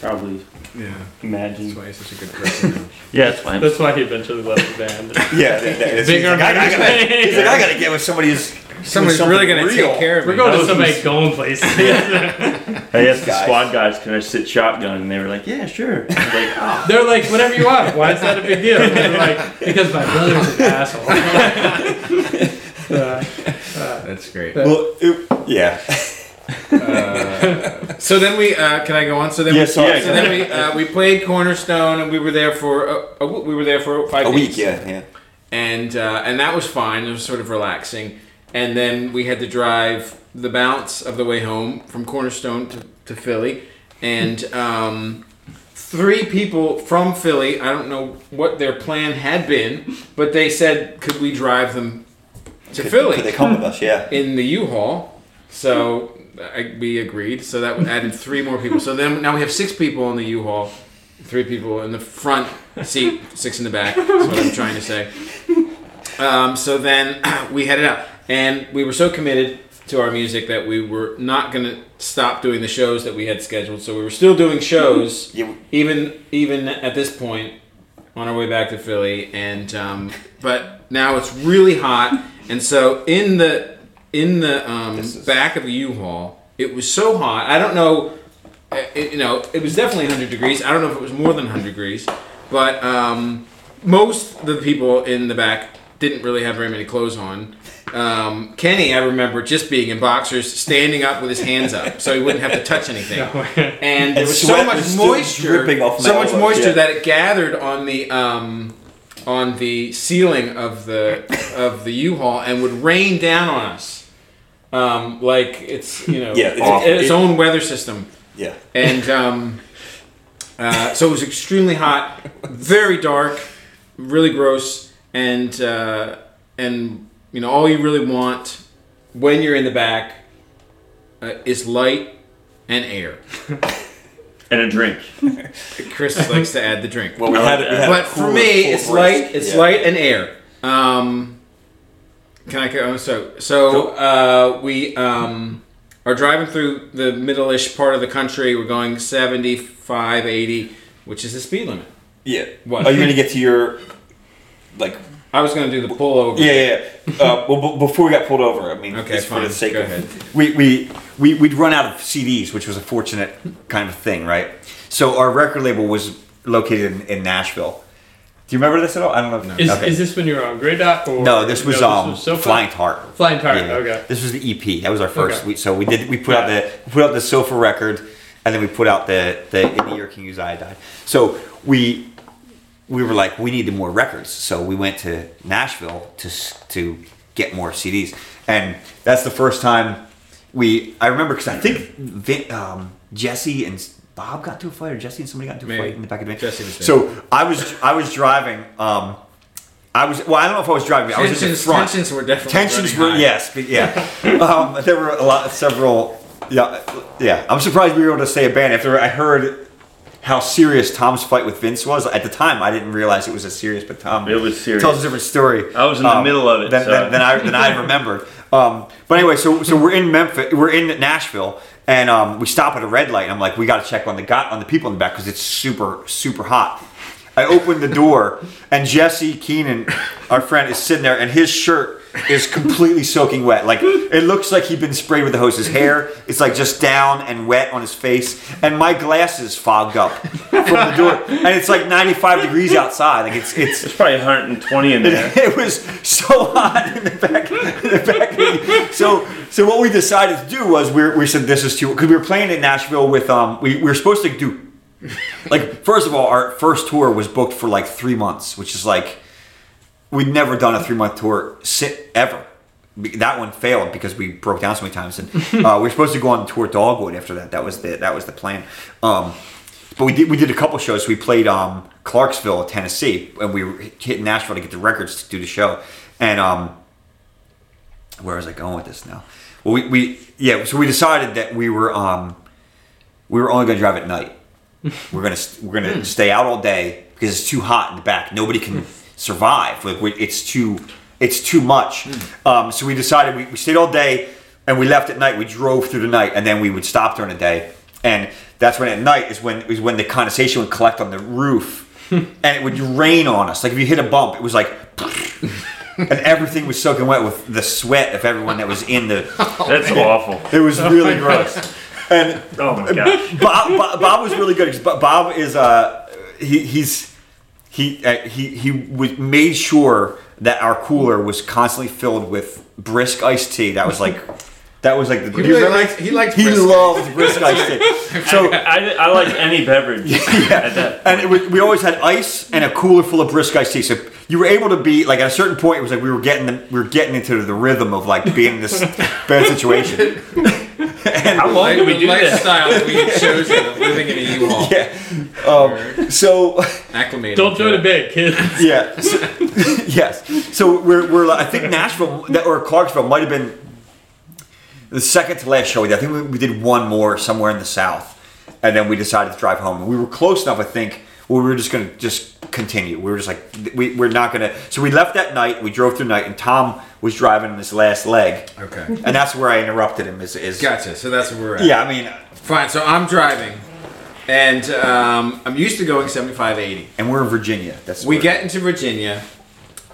probably Yeah. imagine. That's why he's such a good person. Yeah, it's fine. That's why he eventually left the band. Yeah, that- that- he's, Bigger like, I, I gotta, he's like, I gotta get with somebody who's Somebody's really going to take care of me. We're going to was somebody his- going places. I asked the squad guys, can I sit shotgun? And they were like, yeah, sure. Like, oh. They're like, whatever you want. Why is that a big deal? And they're like, because my brother's an asshole. Uh, That's great. Well, it, yeah. So then we uh, can I go on? So then Yeah, we, sorry. so then we uh, we played Cornerstone and we were there for a, a w- we were there for five A days. week, yeah, yeah. and uh, and that was fine. It was sort of relaxing. And then we had to drive the bounce of the way home from Cornerstone to, to Philly, and um, three people from Philly. I don't know what their plan had been, but they said, "Could we drive them to Could, Philly could they come with us? Yeah. in the U-Haul?" So I, we agreed. So that would added three more people. So then now we have six people in the U-Haul, three people in the front seat, six in the back. That's what I'm trying to say. Um, so then we headed out, and we were so committed to our music that we were not going to stop doing the shows that we had scheduled. So we were still doing shows, Yeah. even even at this point on our way back to Philly. And um, but now it's really hot, and so in the in the um, is- back of the U-Haul, it was so hot. I don't know. uh, It, you know, it was definitely 100 degrees. I don't know if it was more than 100 degrees, but um, most of the people in the back didn't really have very many clothes on. Um, Kenny, I remember just being in boxers, standing up with his hands up, so he wouldn't have to touch anything. And there was so much was moisture, dripping off so much elbows, moisture yeah. that it gathered on the um, on the ceiling of the of the U-Haul and would rain down on us, um, like it's you know Yeah, it's, awful. its own weather system. Yeah. And um, uh, so it was extremely hot, very dark, really gross, and uh, and you know all you really want when you're in the back uh, is light and air. And a drink. Chris likes to add the drink. Well, we had, like we had a but for me, full it's of light. rice. It's Yeah. light and air. Um, can I go? So so uh, we um, are driving through the middle-ish part of the country. We're going 75, 80, which is the speed limit. Yeah. What? Are you going to get to your, like, I was going to do the pullover. Yeah, yeah. yeah. Uh, well, b- before we got pulled over, I mean, Okay, just for the sake Go of ahead. we we we we'd run out of CDs, which was a fortunate kind of thing, right? So our record label was located in, in Nashville. Do you remember this at all? I don't know. If, Is, okay. is this when you were on Grey Dot? Or no, this was no, um Sofa? Flying Tart. Flying Tart. Yeah. Okay. This was the EP. That was our first. Okay. We, so we did. We put out the we put out the Sofa record, and then we put out the the In the Year King Uzziah Died. So we we were like, we needed more records. So we went to Nashville to to get more CDs, and that's the first time we. I remember because I think Vin, um, Jesse and Bob got to a fight, or Jesse and somebody got into a Maybe. fight in the back of the van. Jesse was there. So I was I was driving. Um, I was well. I don't know if I was driving. I was in the Tensions, front. tensions were definitely Tensions were high. yes, but yeah. um, there were a lot, several. Yeah, yeah. I'm surprised we were able to stay a band after I heard how serious Tom's fight with Vince was. At the time, I didn't realize it was as serious, but Tom It was serious. tells a different story. I was in the middle of it, Than, so- than, than I than I remembered. Um, but anyway, so so we're in Memphis, we're in Nashville, and um, we stop at a red light. And I'm like, we got to check on the got on the people in the back because it's super super hot. I open the door, and Jesse Keenan, our friend, is sitting there, and his shirt is completely soaking wet. Like it looks like he'd been sprayed with the hose. His hair is like just down and wet on his face, and my glasses fogged up from the door. And it's like 95 degrees outside. Like it's it's There's probably 120 in there. it was so hot in the back. In the back. So, so what we decided to do was we, we said this is too because we were playing in Nashville with um we, we were supposed to do like first of all our first tour was booked for like three months, which is like we'd never done a three month tour sit ever. That one failed because we broke down so many times, and uh, we were supposed to go on tour Dogwood after that. That was the that was the plan. Um, but we did we did a couple shows. We played um, Clarksville, Tennessee, and we were hitting Nashville to get the records to do the show. And um, where was I going with this now? Well, we, we yeah. So we decided that we were um, we were only going to drive at night. We're gonna we're gonna stay out all day because it's too hot in the back. Nobody can survive. Like we, it's too it's too much. Um, so we decided we, we stayed all day and we left at night. We drove through the night and then we would stop during the day. And that's when at night is when is when the condensation would collect on the roof and it would rain on us. Like if you hit a bump, it was like. And everything was soaking wet with the sweat of everyone that was in the. That's awful. It was really gross. And Oh my gosh. Bob, Bob, Bob was really good. 'cause Bob- Bob is uh he he's he uh, he he was made sure that our cooler was constantly filled with brisk iced tea. That was like that was like the He really remember? likes. He likes. he brisk. loved brisk iced tea. So I, I like any beverage at that. and it was, we always had ice and a cooler full of brisk iced tea. So you were able to be like at a certain point, it was like we were getting the, we were getting into the rhythm of like being in this bad situation. How long did we the do that? lifestyle we had chosen of living in a U-Haul. Yeah. Um, so Acclimated. Don't to join it. a big kid. yeah. So, yes. So we're, we're I think Nashville that- or Clarksville might have been the second to last show we did. I think we, we did one more somewhere in the south, and then we decided to drive home. We were close enough, I think, well, we were just gonna just continue. We were just like, we we're not gonna. So we left that night. We drove through night, and Tom was driving in his last leg, Okay. and that's where I interrupted him. Is is Gotcha. So that's where we're at. yeah. I mean, Fine. So I'm driving, and um, I'm used to going 75, 80. and we're in Virginia. That's We where- get into Virginia,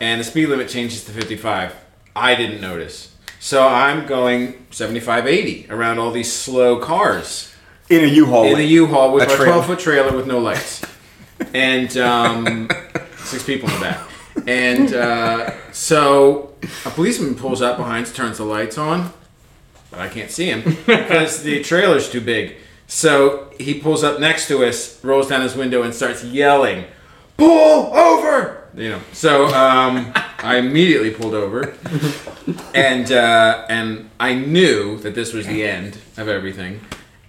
and the speed limit changes to 55. I didn't notice. So I'm going 75, 80 around all these slow cars in a U-Haul. in a U-Haul with A a trailer. 12 foot trailer with no lights, and um, six people in the back. And uh, so a policeman pulls up behind, turns the lights on, but I can't see him because the trailer's too big. So he pulls up next to us, rolls down his window, and starts yelling, "Pull over!" You know. So um, I immediately pulled over, and uh, and I knew that this was the end of everything.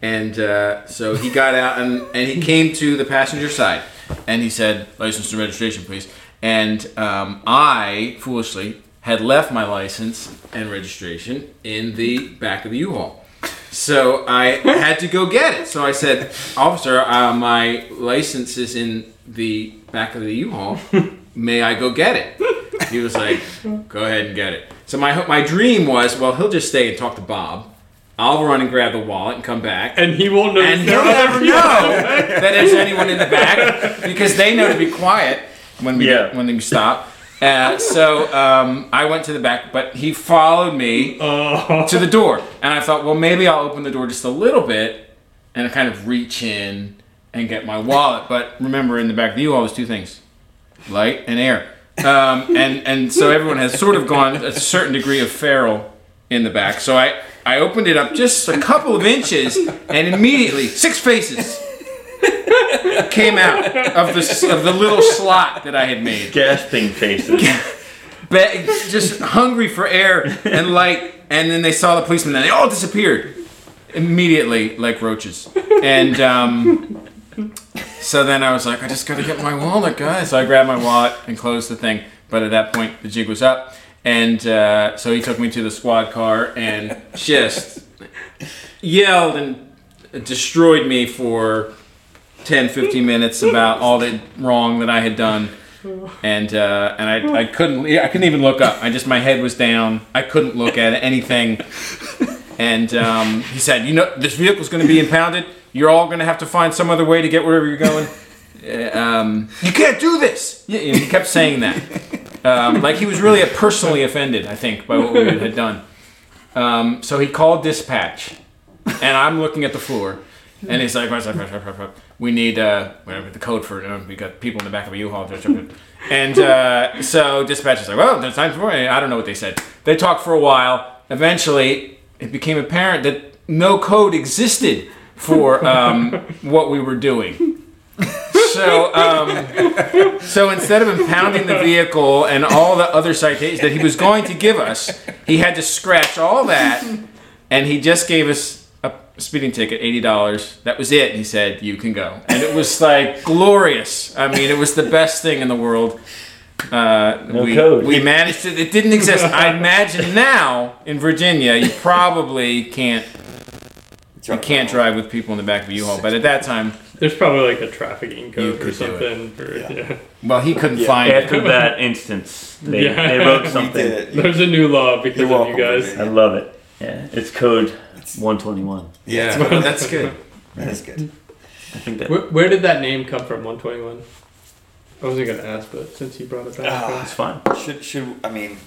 And uh, so he got out and, and he came to the passenger side, and he said, "License and registration, please." And um, I foolishly had left my license and registration in the back of the U-Haul. So I had to go get it. So I said, "Officer, uh, my license is in the back of the U-Haul. May I go get it?" He was like, "Go ahead and get it." So my my dream was, well, he'll just stay and talk to Bob. I'll run and grab the wallet and come back, And he won't notice. and he'll never know that there's anyone in the back because they know to be quiet when we Yeah. when we stop. Uh, so um, I went to the back, but he followed me Oh. to the door, and I thought, well, maybe I'll open the door just a little bit and kind of reach in and get my wallet. But remember, in the back of the U-Haul was two things: light and air. Um, and and so everyone has sort of gone a certain degree of feral in the back. So I I opened it up just a couple of inches, and immediately six faces came out of the of the little slot that I had made Gasping faces. be- just hungry for air and light. And then they saw the policeman, and they all disappeared immediately, like roaches. And um, so then I was like, I just gotta get my wallet, guys. So I grabbed my wallet and closed the thing. But at that point, the jig was up, and uh, so he took me to the squad car and just yelled and destroyed me for 10, 15 minutes about all the wrong that I had done and uh, and I, I couldn't I couldn't even look up. I just my head was down. I couldn't look at anything. And um, he said, "You know, this vehicle's going to be impounded. You're all going to have to find some other way to get wherever you're going. Uh, um, you can't do this." Yeah, he kept saying that, um, like he was really personally offended. I think by what we had done. Um, so he called dispatch, and I'm looking at the floor, and he's like, "What's up, what's up, what's "We need uh, whatever the code for it. uh, We got people in the back of a U-Haul." And uh, so dispatch is like, "Well, there's time for it." I don't know what they said. They talked for a while. Eventually, it became apparent that no code existed for um, what we were doing. So, um, so instead of impounding the vehicle and all the other citations that he was going to give us, he had to scratch all that, and he just gave us a speeding ticket, eighty dollars. That was it. He said, "You can go," and it was like glorious. I mean, it was the best thing in the world. Uh, No we, code. we managed it. It didn't exist. I imagine now in Virginia, you probably can't you can't drive with people in the back of a U-Haul. But at that time, There's probably like a trafficking code could or something. For, Yeah. yeah. well, he couldn't Yeah. find After it. that instance, they, Yeah. they wrote something. There's a new law because You're of welcome, you guys. Virginia. I love it. Yeah, it's code 121. Yeah, that's good. That is good. I think that Where, where did that name come from? 121. I wasn't gonna ask, but since you brought it back, Ah. it's fine. Should should I mean?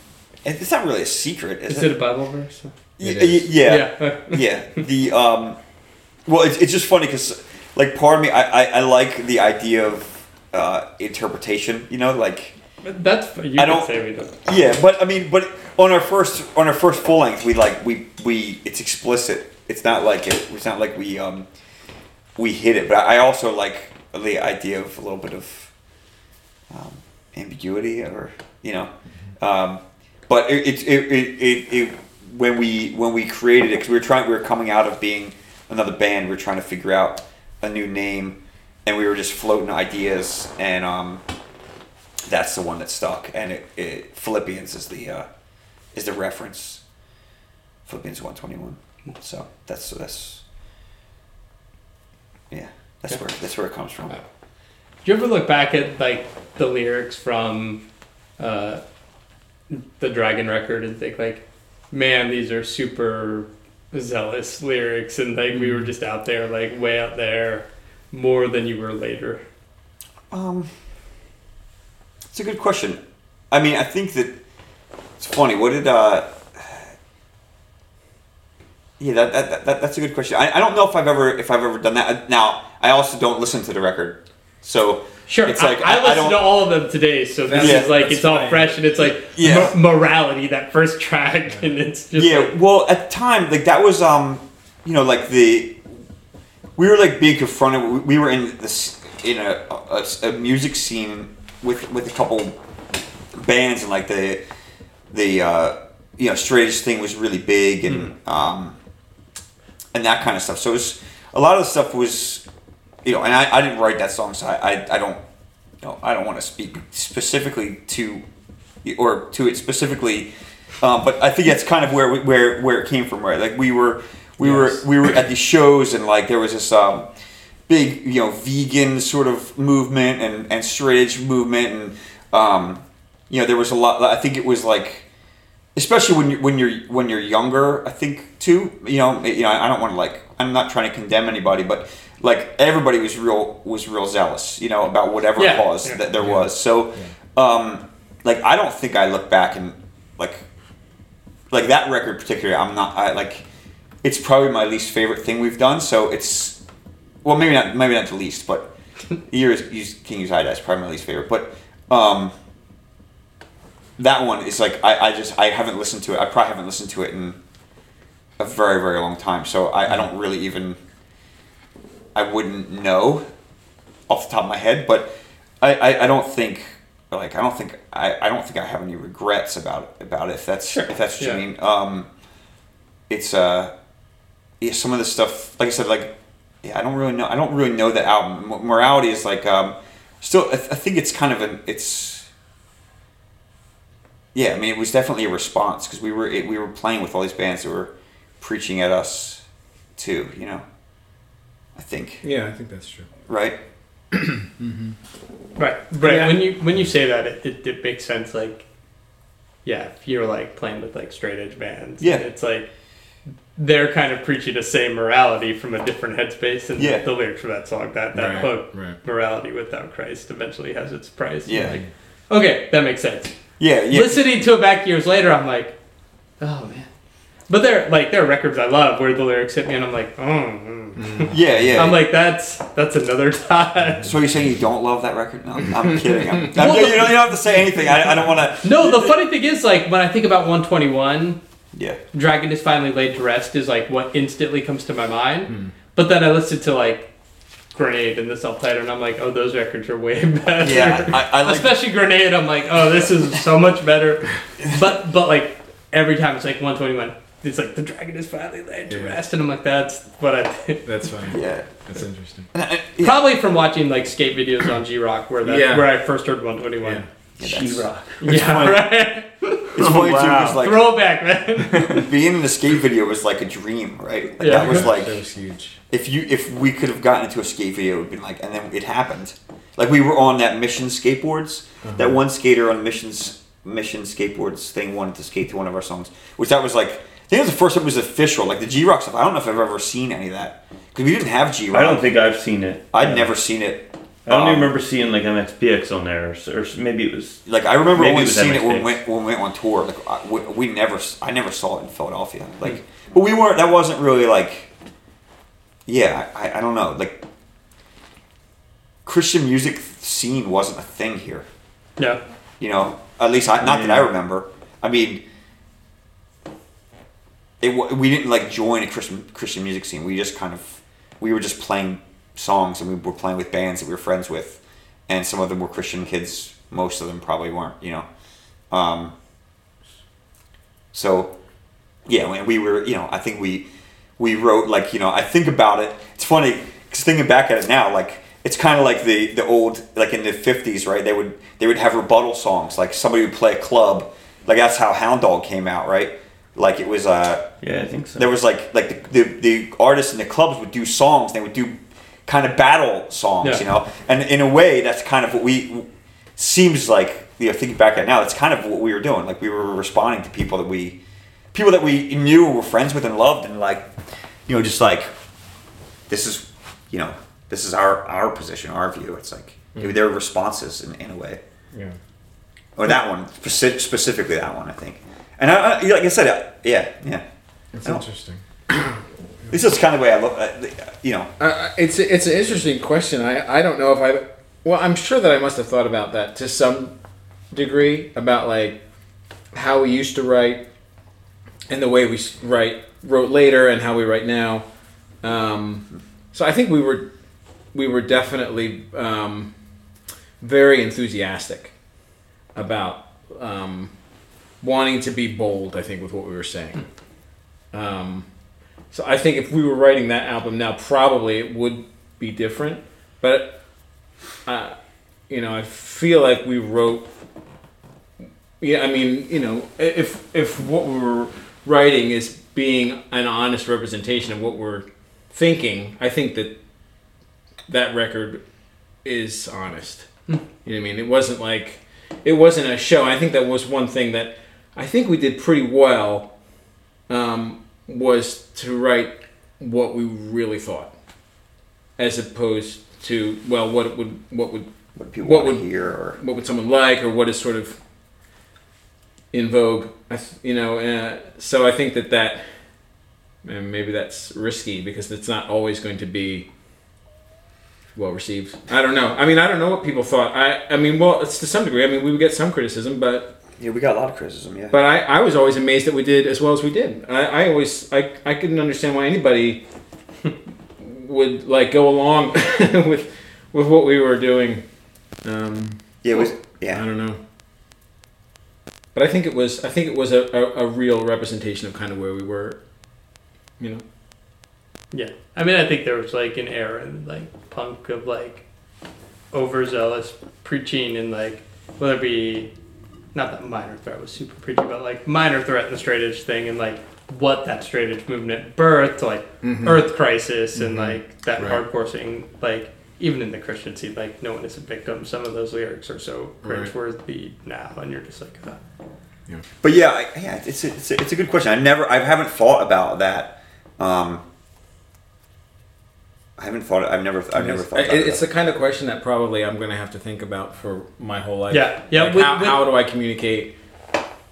It's not really a secret, is, is it a Bible verse? Y- It y- is. yeah. yeah the um well it's, it's just funny because like part of me I, I, I like the idea of uh interpretation you know like But That's you I don't- say we don't. yeah but i mean but on our first on our first full length we like we we it's explicit it's not like it it's not like we um we hit it but i also like the idea of a little bit of um, ambiguity or you know um but it it, it, it, it, it when we when we created it because we were trying we were coming out of being another band we were trying to figure out a new name and we were just floating ideas and um that's the one that stuck and it, it philippians is the uh is the reference. Philippians 121 so that's that's yeah that's where that's where it comes from. Do you ever look back at like the lyrics from uh, the Dragon record and think like, man, these are super zealous lyrics, and like we were just out there, like way out there, more than you were later. Um, it's a good question. I mean, I think that it's funny. What did uh? Yeah, that, that, that that's a good question. I, I don't know if I've ever if I've ever done that. Now, I also don't listen to the record, so Sure, It's I- like, I, I- I listened don't- to all of them today, so this That's- is like that's it's all fresh and it's like Yeah. mo- morality that first track, and it's just yeah. like, well, at the time, like that was um, you know, like the we were like being confronted. we- We were in this in a, a, a music scene with with a couple bands and like the the uh, you know straight edge thing was really big and um, and that kind of stuff. So it was a lot of the stuff was you know, and I, I didn't write that song, so I, I, I don't you know I don't want to speak specifically to or to it specifically, um, but I think that's kind of where we- where where it came from, right? Like we were we Yes. were we were at these shows and like there was this um, big you know vegan sort of movement and and straight edge movement and um, you know there was a lot. I think it was like especially when you when you're when you're younger. I think too. You know you know I don't want to like I'm not trying to condemn anybody, but like everybody was real was real zealous. You know about whatever Yeah, cause yeah, that there yeah. was. So um, like I don't think I look back and like like that record particularly. I'm not I like it's probably my least favorite thing we've done. So it's well maybe not maybe not the least, but years use King Uzziah is probably my least favorite. But um, that one is like I, I just I haven't listened to it. I probably haven't listened to it in a very very long time. So I, I don't really even I wouldn't know off the top of my head, but I, I, I don't think like I don't think I, I don't think I have any regrets about about it if that's Sure, if that's what yeah. you mean. Um, it's uh yeah some of the stuff like I said like yeah I don't really know I don't really know that album. Mo- Morality is like um still I, th- I think it's kind of an it's yeah I mean it was definitely a response because we were it, we were playing with all these bands that were preaching at us too you know I think Yeah, I think that's true. right mm-hmm. right, right. Yeah. When you when you say that, it, it, it makes sense. Like, yeah, if you're like playing with like straight edge bands, Yeah. it's like they're kind of preaching the same morality from a different headspace, and Yeah. the lyrics for that song, that that Right, hook, right. morality without Christ, eventually has its price. Yeah. Like, okay, that makes sense. yeah yeah Listening to it back years later, I'm like, oh man. But there, like, there are records I love where the lyrics hit me, and I'm like, oh. mm. yeah yeah I'm like, that's that's another time. So you're saying you don't love that record? No, I'm kidding. I'm, I'm- Well, you, don't, you don't have to say anything. I, I don't want to. No, the funny thing is, like, when I think about 121, Yeah. Dragon is finally laid to rest is like what instantly comes to my mind. Hmm. But then I listen to like Grenade and the Self Titled, and I'm like, oh, those records are way better. Yeah, I, I like. Especially Grenade, I'm like, oh, this is so much better. But but like every time it's like 121, it's like the Dragon is finally laid to Yeah. rest, and I'm like, that's what I think. That's funny. Yeah. That's interesting. I- yeah. Probably from watching like skate videos on G Rock, where that Yeah. where I first heard 121. Yeah. Yeah, that's- She-Rock. Yeah, right. It's funny too Wow. because like Throwback, man. being in the skate video was like a dream, right? Like, Yeah. That was like that was huge. if you if we could have gotten into a skate video, it would been like, and then it happened. Like we were on that Mission skateboards. That uh-huh. one skater on Mission's Mission skateboards thing wanted to skate to one of our songs, which that was like. I think it was the first time it was official. Like the G Rock stuff. I don't know if I've ever seen any of that because we didn't have G Rock. I don't think I've seen it. I'd Yeah. never seen it. I don't Um, even remember seeing like MXPX on there, or, or maybe it was. Like I remember Maybe only it was seeing it when we, MXPX. went, when we went on tour. Like I, we, we never, I never saw it in Philadelphia. Like, but we weren't. That wasn't really like. Yeah, I, I don't know. Like, Christian music scene wasn't a thing here. No, You know, at least I, not that I remember. I mean, it we didn't like join a Christian Christian music scene. We just kind of we were just playing songs and we were playing with bands that we were friends with, and some of them were Christian kids. Most of them probably weren't. You know, um, so yeah, when we were, you know, I think we we wrote like you know I think about it. It's funny because thinking back at it now, like it's kind of like the the old like in the fifties, right? They would they would have rebuttal songs. Like somebody would play a club. Like that's how Hound Dog came out, right? Like it was uh Yeah, I think so. there was like like the, the, the artists in the clubs would do songs. They would do kind of battle songs, Yeah. you know. And in a way, that's kind of what we seems like. You know, thinking back at now, that's kind of what we were doing. Like we were responding to people that we, people that we knew were friends with and loved, and like, you know, just like, this is, you know, this is our our position, our view. It's like maybe their responses in, in a way Yeah. or that one specifically that one I think and I, I, like I said yeah yeah It's interesting. this is kind of the way I look uh, you know Uh, it's it's an interesting question. I, I don't know if I well I'm sure that I must have thought about that to some degree about like how we used to write and the way we write wrote later and how we write now. Um, so I think we were we were definitely um, very enthusiastic about um, wanting to be bold. I think with what we were saying. Um, so I think if we were writing that album now, probably it would be different. But, uh, you know, I feel like we wrote. Yeah, I mean, you know, if if what we were writing is being an honest representation of what we're thinking, I think that that record is honest. You know what I mean? It wasn't like it wasn't a show. I think that was one thing that I think we did pretty well um, was to write what we really thought, as opposed to well, what would what would what people What want to would- hear or what would someone like, or what is sort of in vogue. You know, uh, so I think that that and maybe that's risky because it's not always going to be well received. I don't know. I mean, I don't know what people thought. I I mean, well, it's to some degree. I mean, we would get some criticism, but yeah we got a lot of criticism yeah but I, I was always amazed that we did as well as we did. I, I always I, I couldn't understand why anybody would like go along with with what we were doing. Um, yeah it was I don't know. But I think it was I think it was a, a, a real representation of kind of where we were. You know. Yeah, I mean, I think there was like an era in like punk of like overzealous preaching and like whether it be not that minor threat was super preachy, but like minor threat and the straight edge thing and like what that straight edge movement birthed, like Earth Crisis and like that Right. hardcore thing, like even in the Christian scene, like No Innocent Victim. Some of those lyrics are so Right. cringeworthy now, and you're just like, uh, but yeah I, yeah it's a, it's a, it's a good question I never I haven't thought about that um I haven't thought I've never I've never thought It- it's that. the kind of question that probably I'm going to have to think about for my whole life. Yeah, yeah, Like with- how, with- how do I communicate?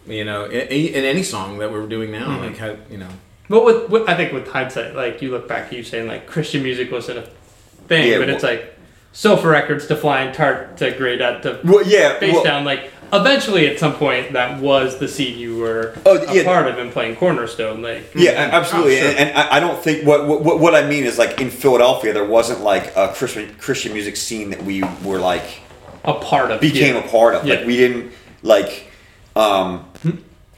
You know, in, in any song that we're doing now, Mhm. like how you know. But with, with I think with hindsight, like you look back, you saying like Christian music wasn't a thing, Yeah, but it's well- like Sofa Records to Flying Tart to Grey Dot to well yeah Face well, Down. Like eventually, at some point, that was the scene you were Oh, a yeah. part of and playing Cornerstone. Like Yeah, a- absolutely. Oh, sure. And, and I I don't think what, what what I mean is like in Philadelphia there wasn't like a Christian Christian music scene that we were like a part of became yeah. a part of. Yeah. Like we didn't like um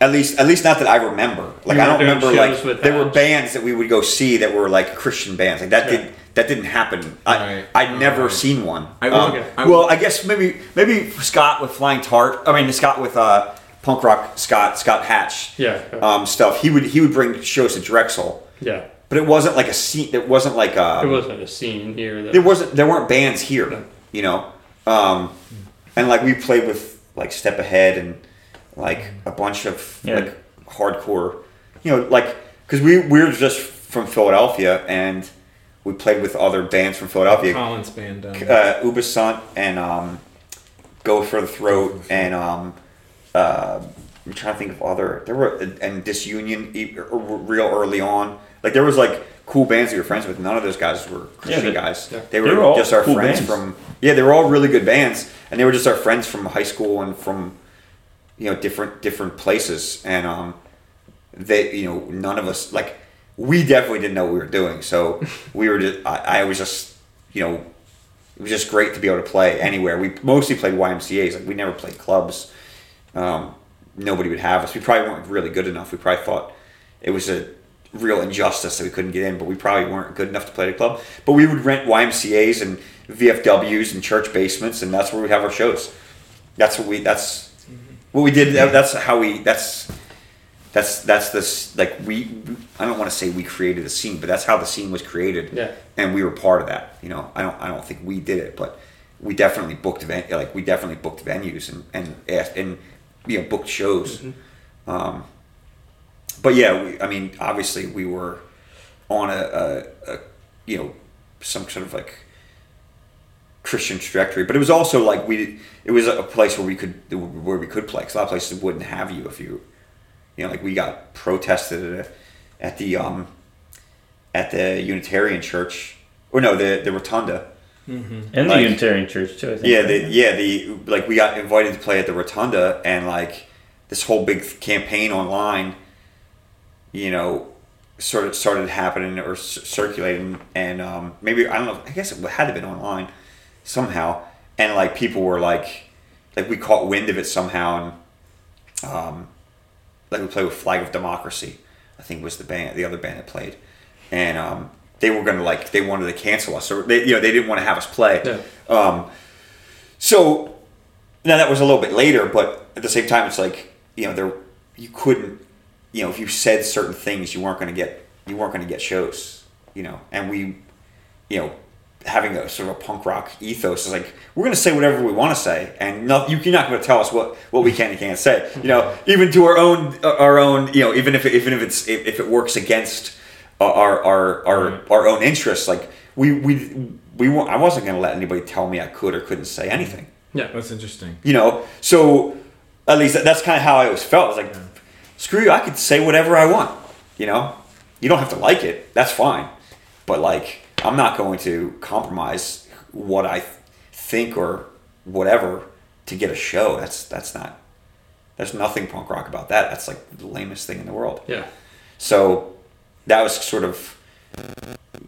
at least at least not that I remember. Like You I don't remember like with there were bands that we would go see that were like Christian bands. Like that Yeah. did that didn't happen. I Right. I'd never Right. seen one. I- Um, okay. I- well, I guess maybe maybe Scott with Flying Tart. I mean Scott with uh punk rock Scott Scott Hatch Yeah, um, stuff. He would he would bring shows to Drexel, yeah. but it wasn't like a scene. It wasn't like a. There wasn't a scene here. That there wasn't. There weren't bands here. No. You know, um, and like we played with like Step Ahead and like a bunch of Yeah. like hardcore. You know, like because we we were just from Philadelphia and we played with other bands from Philadelphia. Collins band. Um, Uh, Ubasant and um, Go for the Throat and um, uh, I'm trying to think of other. There were and Disunion e- r- real early on. Like there was like cool bands we were friends with. None of those guys were Christian they- guys. yeah. They were, They were all just our cool friends bands. from. Yeah, they were all really good bands, and they were just our friends from high school and from you know different different places. And um, they you know none of us like we definitely didn't know what we were doing. So we were just I, I was just you know it was just great to be able to play anywhere. We mostly played YMCA's. Like we never played clubs. Um, nobody would have us. We probably weren't really good enough. We probably thought it was a real injustice that we couldn't get in, but we probably weren't good enough to play at a club. But we would rent YMCA's and VFWs and church basements, and that's where we'd have our shows. That's what we. That's what we did. That- That's how we. That's that's that's this like we I don't want to say we created the scene, but that's how the scene was created. Yeah. And we were part of that. You know, I don't I don't think we did it, but we definitely booked ven- like we definitely booked venues and and asked and you know booked shows. Um, but yeah, we, I mean, obviously we were on a, a, a you know some sort of like Christian trajectory, but it was also like we it was a place where we could where we could play. 'cause a lot of places wouldn't have you if you you know like we got protested at, at the um at the Unitarian Church or no the the Rotunda. And Like- the Unitarian Church too. I think. Yeah, right? the yeah the like we got invited to play at the Rotunda and like this whole big campaign online, you know, sort of started happening or c- circulating and um, maybe I don't know I guess it had to have been online somehow and like people were like like we caught wind of it somehow and um, like we played with Flag of Democracy, I think was the band the other band that played, and um, they were gonna like they wanted to cancel us or they you know they didn't want to have us play. Yeah. Um, so now that was a little bit later, but at the same time, it's like you know there you couldn't you know if you said certain things you weren't going to get you weren't going to get shows you know and we you know having a sort of a punk rock ethos is like we're going to say whatever we want to say and no, you, you're not going to tell us what, what we can and can't say. You know even to our own our own you know even if it, even if it's if, if it works against our our our, our mm-hmm. own interests like we we we I wasn't going to let anybody tell me I could or couldn't say anything. Yeah. That's interesting. you know so at least that's kind of how i always felt. It's like screw you i could say whatever i want you know? You don't have to like it that's fine. But like i'm not going to compromise what i think or whatever to get a show that's that's not there's nothing punk rock about that that's like the lamest thing in the world Yeah. so that was sort of,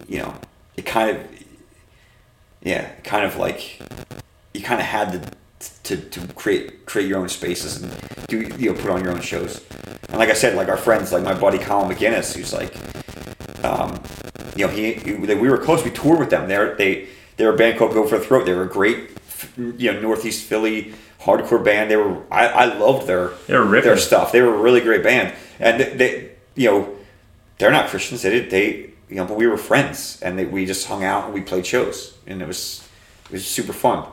you know, it kind of, yeah, kind of like you kind of had to to, to create create your own spaces and do you know put on your own shows. And like I said, like our friends, like my buddy Colin McGinnis, who's like, um, you know, he, he we were close. We toured with them. They're they they're a band called Go for the Throat. They were a great, you know, Northeast Philly hardcore band. They were I, I loved their They were their stuff. They were a really great band, and they, they you know they're not Christians. They did they you know, but we were friends, and they, we just hung out and we played shows, and it was it was super fun.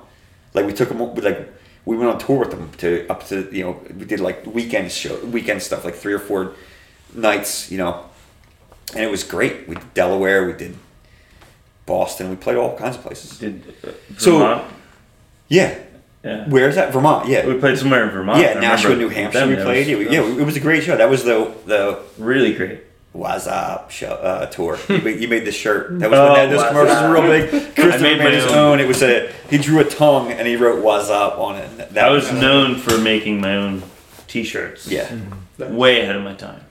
Like we took them like we went on tour with them to up to you know we did like weekend show weekend stuff like three or four nights you know, and it was great. We did Delaware, we did Boston, we played all kinds of places. Did uh, So- Vermont? Yeah, yeah. where's that? Vermont. Yeah, We played somewhere in Vermont. yeah, I Nashua, New Hampshire. them. We played. was- yeah, we- yeah, it was a great show. That was the the really great. What's Up show uh, tour. You made, you made this shirt. That was Oh, when that, those What's commercials were real big. Christopher made made, my his own. own. It was a he drew a tongue and he wrote "Was Up" on it. That, I was known for making my own T-shirts. Yeah, Way ahead of my time.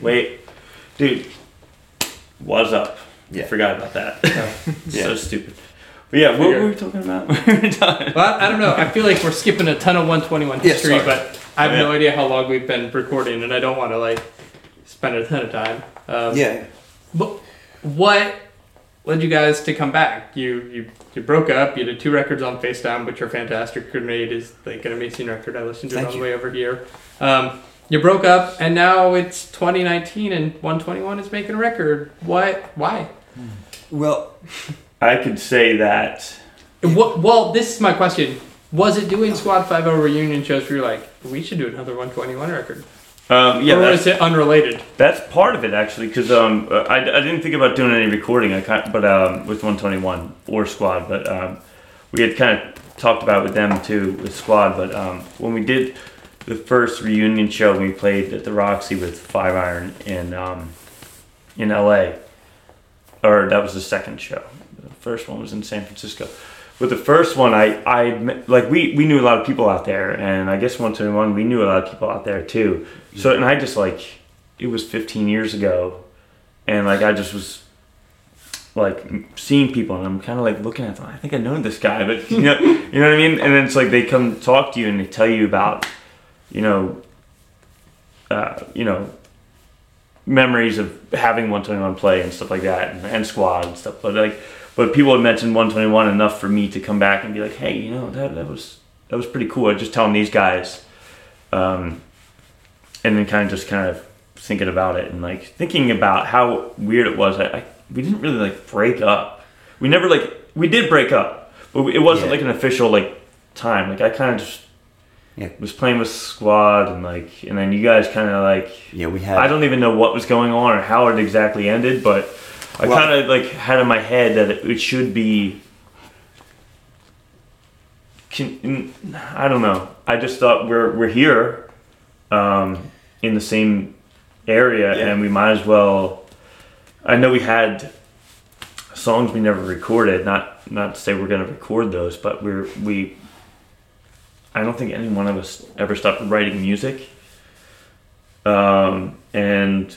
Wait, dude, was up? Yeah. Forgot about that. Yeah. So stupid. But yeah, what were we talking about? We Well, I don't know. I feel like we're skipping a ton of 121 Yeah, history, sorry. but I have Oh, no idea how long we've been recording, and I don't want to like spend a ton of time. Um, yeah. But what led you guys to come back? You you you broke up. You did two records on Facedown, which are fantastic. Grenade is like an amazing record. I listened to Thank it on you. the way over here. Um, you broke up, and now it's 2019, and 121 is making a record. What? Why? Well, I could say that. What? Well, this is my question. Was it doing Squad Five-O reunion shows where you're like, we should do another 121 record? Um, yeah, or that's, it unrelated? that's part of it actually, because um, uh, I, I didn't think about doing any recording. I kind but um, with 121 or Squad, but um, we had kind of talked about it with them too with Squad. But um, when we did the first reunion show, we played at the Roxy with Five Iron in um, in LA, or that was the second show. The first one was in San Francisco. With the first one, I, I like we, we knew a lot of people out there, and I guess 121 we knew a lot of people out there too. So and I just like it was 15 years ago, and like I just was like seeing people, and I'm kind of like looking at them. I think I know this guy, but you know, you know what I mean. And then it's like they come talk to you and they tell you about, you know, uh, you know, memories of having 121 play and stuff like that, and, and squad and stuff. But like, but people had mentioned 121 enough for me to come back and be like, hey, you know, that that was that was pretty cool. I was just telling these guys. Um, and then kind of just kind of thinking about it and like thinking about how weird it was. I, I we didn't really like break up. We never like we did break up, but it wasn't Yeah. like an official like time. Like I kind of just Yeah. was playing with squad and like, and then you guys kind of like Yeah, we had. I don't even know what was going on or how it exactly ended, but I Well- kind of like had in my head that it, it should be. Can, I don't know. I just thought we're we're here, um, in the same area, Yeah. and we might as well. I know we had songs we never recorded. Not not to say we're gonna record those, but we're we. I don't think any one of us ever stopped writing music. Um, and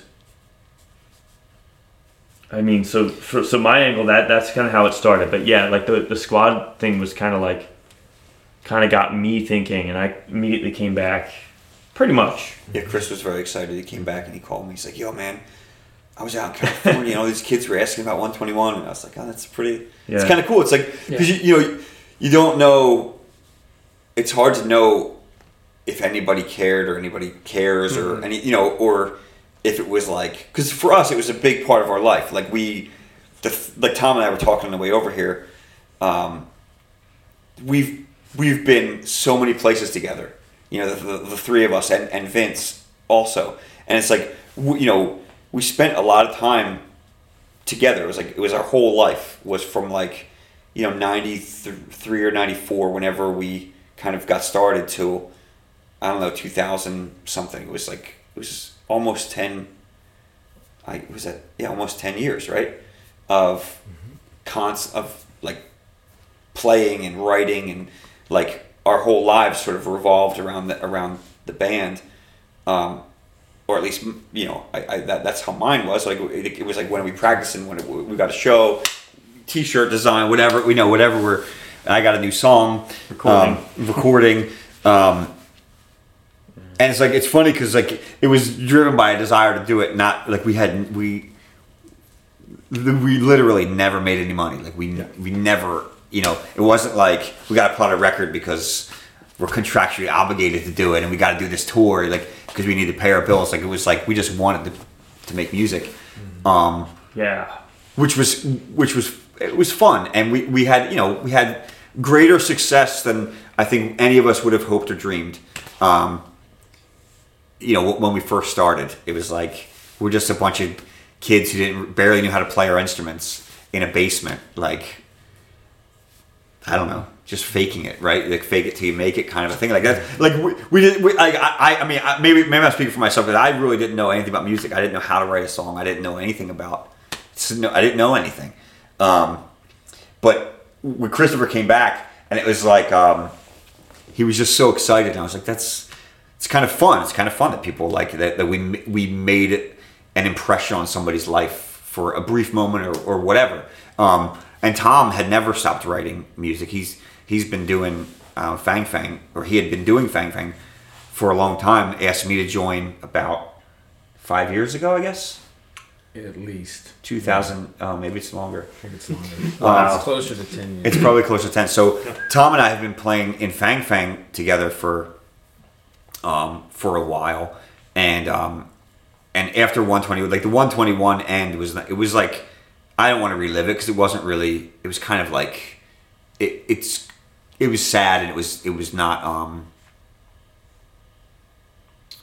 I mean, so for, so my angle that that's kind of how it started. But yeah, like the the squad thing was kind of like, kind of got me thinking, and I immediately came back, pretty much. Yeah, Chris was very excited. He came back and he called me. He's like, "Yo, man, I was out in California and all these kids were asking about 121." And I was like, "Oh, that's pretty. It's kind of cool. It's like because you, you know you don't know. It's hard to know if anybody cared or anybody cares or any you know or if it was like because for us it was a big part of our life. Like we, the, like Tom and I were talking on the way over here. Um, we've we've been so many places together. You know, the, the, the three of us and, and Vince also, and it's like we, you know we spent a lot of time together. It was like it was our whole life was from like you know ninety three or ninety four whenever we kind of got started to I don't know two thousand something. It was like it was almost ten. I was that yeah almost ten years right of cons of like playing and writing and like our whole lives sort of revolved around the around the band um, or at least you know I, I that, that's how mine was like it, it was like when we practiced and when it, we got a show t-shirt design whatever we know whatever we're I got a new song Recording. um, recording um, and it's like it's funny because like it was driven by a desire to do it not like we had we we literally never made any money. Like we we never, you know, it wasn't like we got to put out a record because we're contractually obligated to do it, and we got to do this tour, like because we need to pay our bills. Like it was like we just wanted to to make music, um, Yeah. which was which was it was fun, and we we had you know we had greater success than I think any of us would have hoped or dreamed. Um, you know, when we first started, it was like we're just a bunch of kids who didn't barely knew how to play our instruments in a basement, like I don't know, just faking it, right? Like fake it till you make it, kind of a thing like that. Like we, we did, we, like I, I, mean, I, maybe maybe I'm speaking for myself, but I really didn't know anything about music. I didn't know how to write a song. I didn't know anything about. I didn't know anything. Um, but when Christopher came back, and it was like um, he was just so excited, and I was like, that's it's kind of fun. It's kind of fun that people like that that we we made an impression on somebody's life for a brief moment or, or whatever. Um, and Tom had never stopped writing music. He's he's been doing uh, Fang Fang, or he had been doing Fang Fang for a long time. Asked me to join about five years ago, I guess. At least. 2000, uh, maybe it's longer. I think it's longer. Wow. It's closer to 10 years. It's probably close to 10. So Tom and I have been playing in Fang Fang together for um, for a while. And um, and after 120, like the 121 end was it was like I don't want to relive it because it wasn't really it was kind of like it, it's it was sad and it was it was not um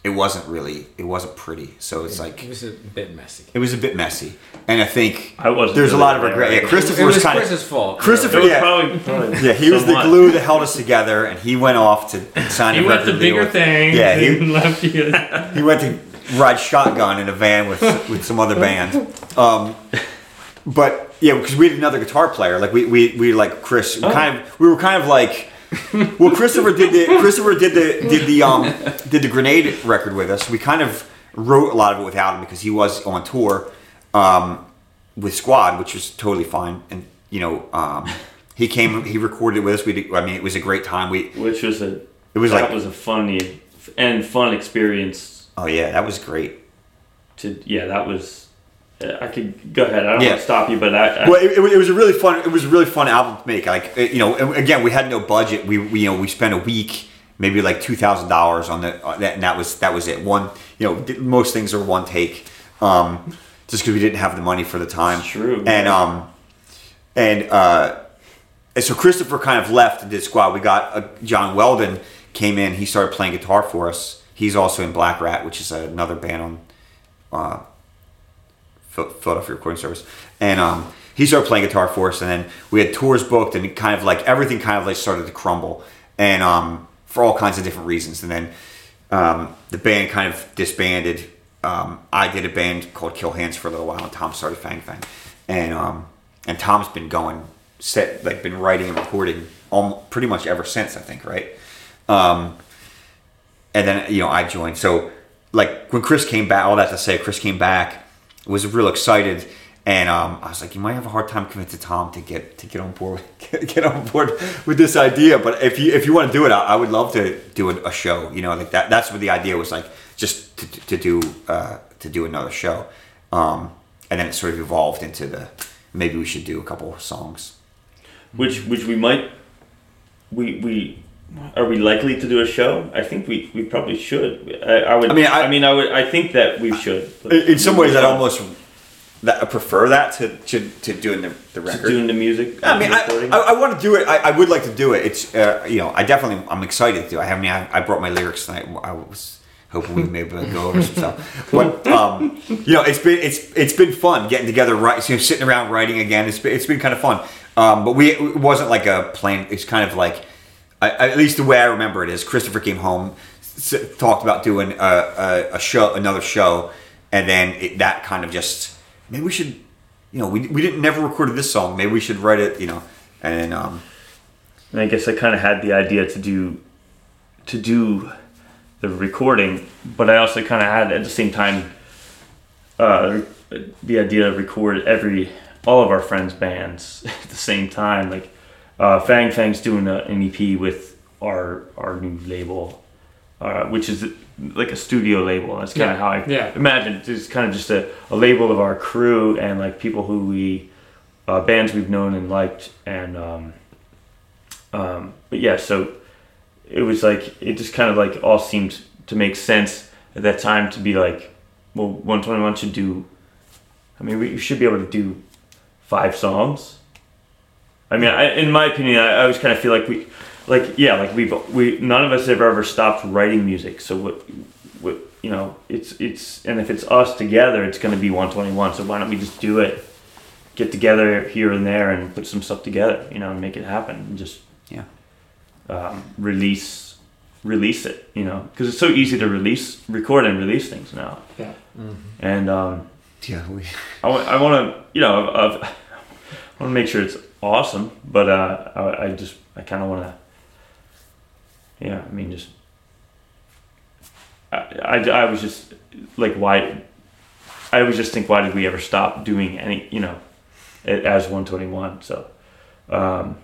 it wasn't really it wasn't pretty. So it's like it was a bit messy. it was a bit messy. And I think I wasn't there's a lot of regret. right? Yeah, Christopher it was, was kind of Chris's fault. Christopher- It Yeah. probably, probably yeah, he was the somewhat. glue that held us together, and he went off to sign He a went record to bigger with- things. Yeah, he, left you. he went to ride shotgun in a van with with some other band. Um, but yeah, because we had another guitar player. Like we we, we like Chris. Oh. kind of we were kind of like. Well, Christopher did the Christopher did the did the um did the grenade record with us. We kind of wrote a lot of it without him because he was on tour um, with Squad, which was totally fine. And you know, um, he came, he recorded it with us. We, did, I mean, it was a great time. We, Which was a It was that like- was a funny and fun experience. oh yeah, that was great. To yeah, that was. I could go ahead. I don't Yeah. want to stop you, but I, I Well, it, it, was- a really fun. It was a really fun album to make. Like you know, again, we had no budget. We, we you know we spent a week maybe like two thousand dollars on the uh, that, and that was that was it. One, you know, most things are one take, um, just because we didn't have the money for the time. True. And um, and uh, and so Christopher kind of left the squad. We got uh, John Weldon came in. He started playing guitar for us. He's also in Black Rat, which is another band on uh, Philadelphia Recording Service, and um, he started playing guitar for us. And then we had tours booked, and kind of like everything kind of like started to crumble, and um, for all kinds of different reasons. And then um, the band kind of disbanded. Um, I did a band called Kill Hands for a little while, and Tom started Fang Fang, and um, and Tom's been going set like been writing and recording all pretty much ever since. I think right. Um, and then you know I joined. So like when Chris came back, all that to say, Chris came back, was real excited, and um, I was like, you might have a hard time convincing Tom to get to get on board, get, get on board with this idea. But if you if you want to do it, I, I would love to do a, a show. You know, like that. That's what the idea was like, just to, to do uh, to do another show, um, and then it sort of evolved into the maybe we should do a couple songs. which which we might we we are we likely to do a show? I think we, we probably should. I, I would. I mean, I- I, mean, I would. I think that we should. In, in some ways, I'd almost that I prefer that to to, to doing the, the to record. doing the music. I mean, I. I, I want to do it. I, I would like to do it. It's uh, you know, I definitely I'm excited to. I haven't. I, I brought my lyrics tonight. I was hoping we maybe go over some stuff. But um, you know, it's been it's it's been fun getting together, right? You know, sitting around writing again. It's been, it's been kind of fun. Um, but we it wasn't like a plan. It's kind of like I, at least the way I remember it is Christopher came home, s- talked about doing a, a, a show, another show, and then it, that kind of just maybe we should, you know, we, we didn't never recorded this song. Maybe we should write it, you know, and um, And I guess I kind of had the idea to do to do the recording, but I also kind of had at the same time uh, the idea to record every all of our friends' bands at the same time. Like uh, Fang Fang's doing a, an EP with our our new label, uh, which is like a studio label. That's kind of Yeah. how I Yeah. imagine it. It's kind of just a, a label of our crew and like people who we uh, bands we've known and liked and. Um, um, but yeah, so it was like it just kind of like all seemed to make sense at that time to be like, well, 121 should do. I mean, we should be able to do five songs. I mean, I, in my opinion, I, I always kind of feel like we, like yeah, like we've we none of us have ever stopped writing music. So what, what you know, it's it's and if it's us together, it's going to be 121. So why don't we just do it? Get together here and there and put some stuff together, you know, and make it happen. And just Yeah. um, release release it, you know, because it's so easy to release, record and release things now. Yeah. And um, yeah, we, I, want to, you know, I want to make sure it's awesome, but uh, I, I just, I kind of want to, yeah, I mean, just, I, I, I was just like, why, I always just think, why did we ever stop doing any, you know, as 121? So, um,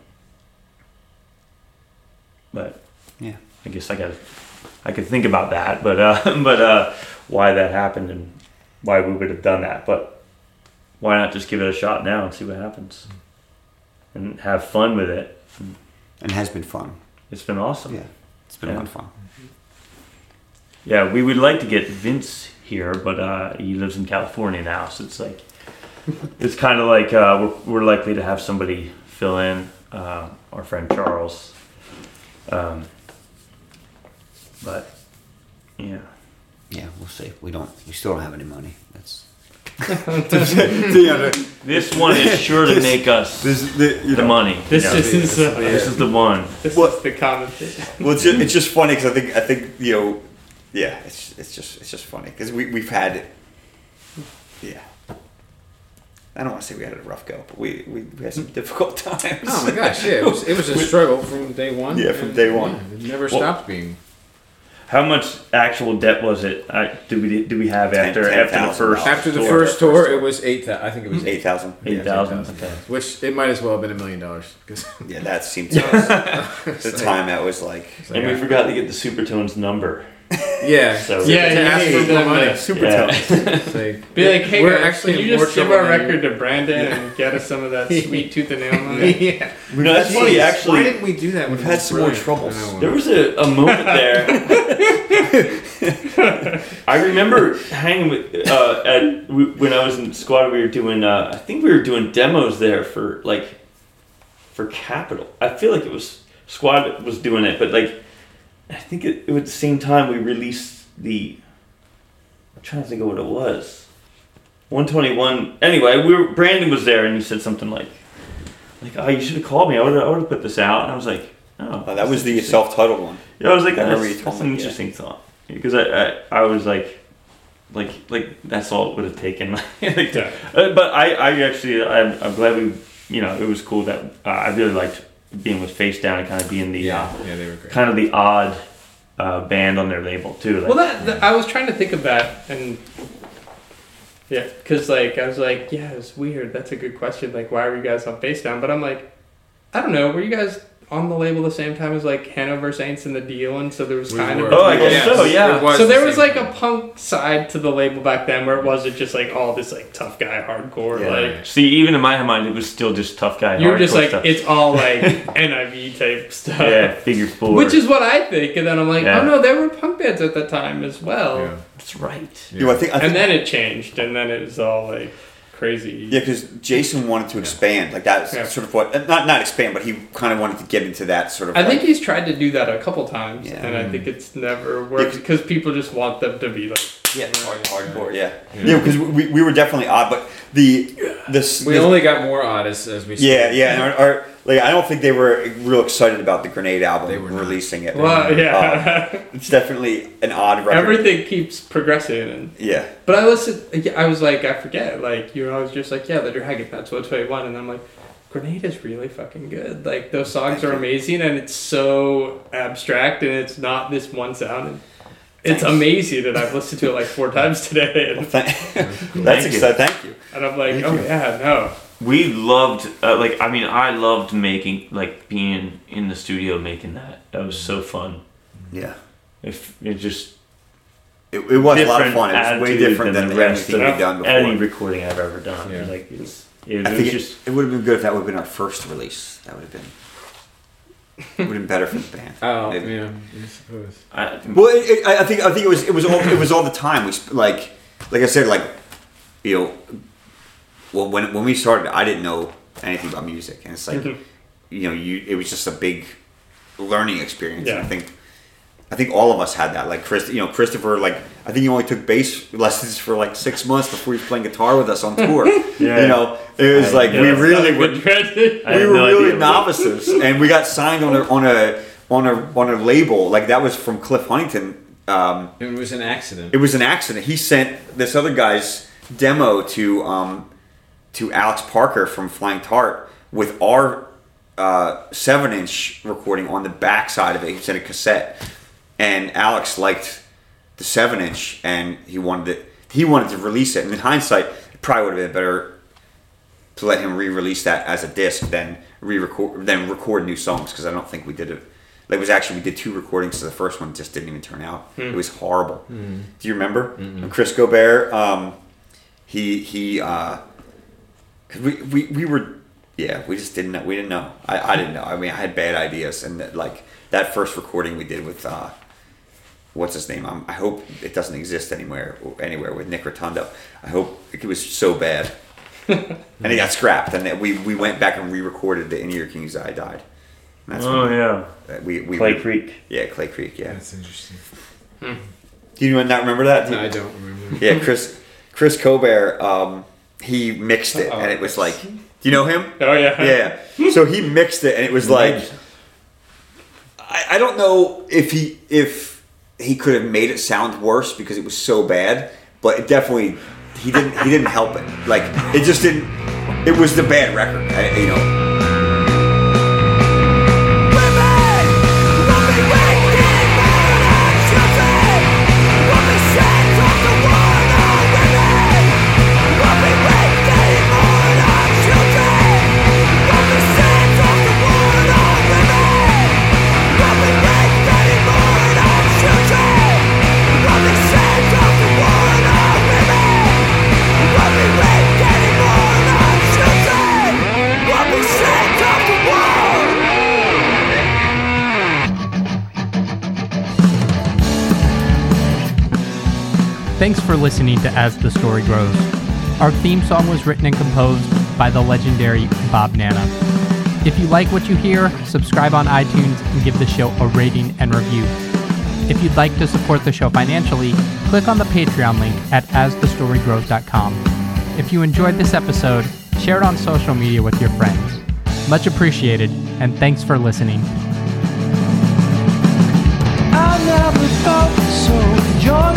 but Yeah. I guess I got, I could think about that, but, uh, but, uh, why that happened and why we would have done that, but why not just give it a shot now and see what happens and have fun with it? and it has been fun. It's been awesome. Yeah, it's been a lot of fun. Yeah, we would like to get Vince here, but uh, he lives in California now, so it's like it's kind of like uh, we're, we're likely to have somebody fill in. Uh, our friend Charles, um, but yeah, Yeah, we'll see. We don't. We still don't have any money. That's. Yeah, this one is sure to make us this, the, you the know, money. This Yeah. is This uh, this is the one. this What- is the common thing. well, it's just, it's just funny because I think I think you know, yeah, it's it's just it's just funny because we we've had, yeah. I don't want to say we had a rough go, but we, we, we had some difficult times. Oh my gosh, yeah, it was, it was a struggle from day one. Yeah, from and, day one. yeah, it never Well- stopped being. How much actual debt was it? I, do we do we have Ten- after ten after the thousand first dollars. After the tour? first tour, it was eight. I think it was Eight thousand. eight thousand? Okay. Which it might as well have been a million dollars because Yeah, that seemed to us. the time that was like And we forgot to get the Supertones number. Yeah. So- Yeah, to you ask need for more money. to- Super Yeah. tough. It's like, Be like, hey, we're guys, actually can you just give our record to Brandon and get us some of that sweet tooth and nail money? yeah. No, that's funny. actually. Why Actually, didn't we do that? We've had some more troubles. I there was a, a moment there. I remember hanging with uh, at when I was in squad. We were doing. Uh, I think we were doing demos there for like for Capitol. I feel like it was squad was doing it, but like I think it, it was the same time we released the. I'm trying to think of what it was. 121. Anyway, we were Brandon was there, and he said something like, "Like, oh, you should have called me. I would have, I would have put this out." And I was like, "Oh, Oh, that was the self-titled one. Yeah, I was like, I remember that's, you told that's me, an yeah. interesting thought because I, I I was like, like like that's all it would have taken. like, Yeah. uh, but I I actually I'm, I'm glad we you know it was cool that uh, I really liked being with Facedown and kind of being the Yeah, uh, yeah, they were great. kind of the odd uh, band on their label too. Like, Well, that, that- I was trying to think of that, and yeah, because like I was like, yeah, it's weird. That's a good question. Like, why were you guys on Facedown? But I'm like, I don't know. Were you guys on the label the same time as like Hanover Saints and the Deal? And so there was We kind were. of Oh, I guess so, yeah. it was so there the was same like a punk side to the label back then, where it wasn't just like all this like tough guy hardcore. Yeah. Like see, even in my mind, it was still just tough guy. you were just like stuff. it's all like NIV type stuff. yeah, figure four. Which is what I think, and then I'm like, oh, Yeah. oh no, there were punk bands at the time as well. Yeah. that's right. You know, I think, I think And then it changed, and then it was all like crazy. Yeah, because Jason wanted to expand, like that's Yeah. sort of what not not expand, but he kind of wanted to get into that sort of. I like, think he's tried to do that a couple times, Yeah. and I think mm. it's never worked Yeah. because people just want them to be like. yeah, hard, hardcore, yeah, yeah, because we, we were definitely odd, but the this We this- only got more odd as, as we. yeah yeah, and our, our like I don't think they were real excited about the Grenade album They were not. releasing it. Well, Uh, yeah, it's definitely an odd record. everything keeps progressing, and Yeah, but I listened. I was like, I forget. Like you know, I was just like, yeah, the Dragon. That's what I want, and I'm like. Grenade is really fucking good. Like those songs Thank are you. amazing, and it's so abstract, and it's not this one sound. And it's Thanks. amazing, and I've listened to it like four times today, and, Thank- Thank that's you. exciting. Thank you. and I'm like, Thank oh you. yeah, no, We loved, uh, like, I mean, I loved making, like, being in the studio making that. That was so fun. Yeah, If it just it, it was a lot of fun. It was way different than, the anything we've done before. any recording I've ever done. Yeah. Like, it was, it, I was think just. it, it would have been good if that would have been our first release. That would have been would have been better for the band. Oh, Maybe. yeah, I suppose. I, Well, it, it, I I think I think it was it was all it was all the time. We sp- like like I said like you know well when when we started I didn't know anything about music and it's like Mhm. you know you it was just a big learning experience. And I think I think all of us had that. Like Chris, you know Christopher. Like I think he only took bass lessons for like six months before he was playing guitar with us on tour. Yeah. You know it was I- like yeah, we really were good transition. I we were no really novices, and we got signed on a on a on a on a label like that was from Cliff Huntington. Um, It was an accident. it was an accident. He sent this other guy's demo to um, to Alex Parker from Flying Tart with our uh, seven inch recording on the back side of it. He sent a cassette, and Alex liked the seven inch, and he wanted it. He wanted to release it. And in hindsight, it probably would have been better to let him re-release that as a disc than re-record than record new songs because I don't think we did it. Like it was actually we did two recordings, so the first one just didn't even turn out. It was horrible. Do you remember Chris Colbert? Um, he he. Uh, cause we, we we were yeah we just didn't know we didn't know. I, I didn't know. I mean I had bad ideas and that, like that first recording we did with uh, what's his name? Um, I hope it doesn't exist anywhere anywhere with Nick Rotundo I hope it was so bad. And it got scrapped. And we we went back and re-recorded the In Year King Uzziah Died. And that's oh, yeah. we, we Clay Creek. yeah Clay Creek yeah. That's interesting. do you not remember that? No, I don't remember. yeah Chris Chris Colbert um, he mixed it and it was like oh. do you know him Oh yeah. yeah. So he mixed it, and it was like, I, I don't know if he if he could have made it sound worse because it was so bad, but it definitely he didn't he didn't help it. Like it just didn't. It was the bad record, I, you know. Thanks for listening to As the Story Grows. Our theme song was written and composed by the legendary Bob Nanna. If you like what you hear, subscribe on iTunes and give the show a rating and review. If you'd like to support the show financially, click on the Patreon link at asthestorygrows.com. If you enjoyed this episode, share it on social media with your friends. Much appreciated, and thanks for listening. I never felt so joyous.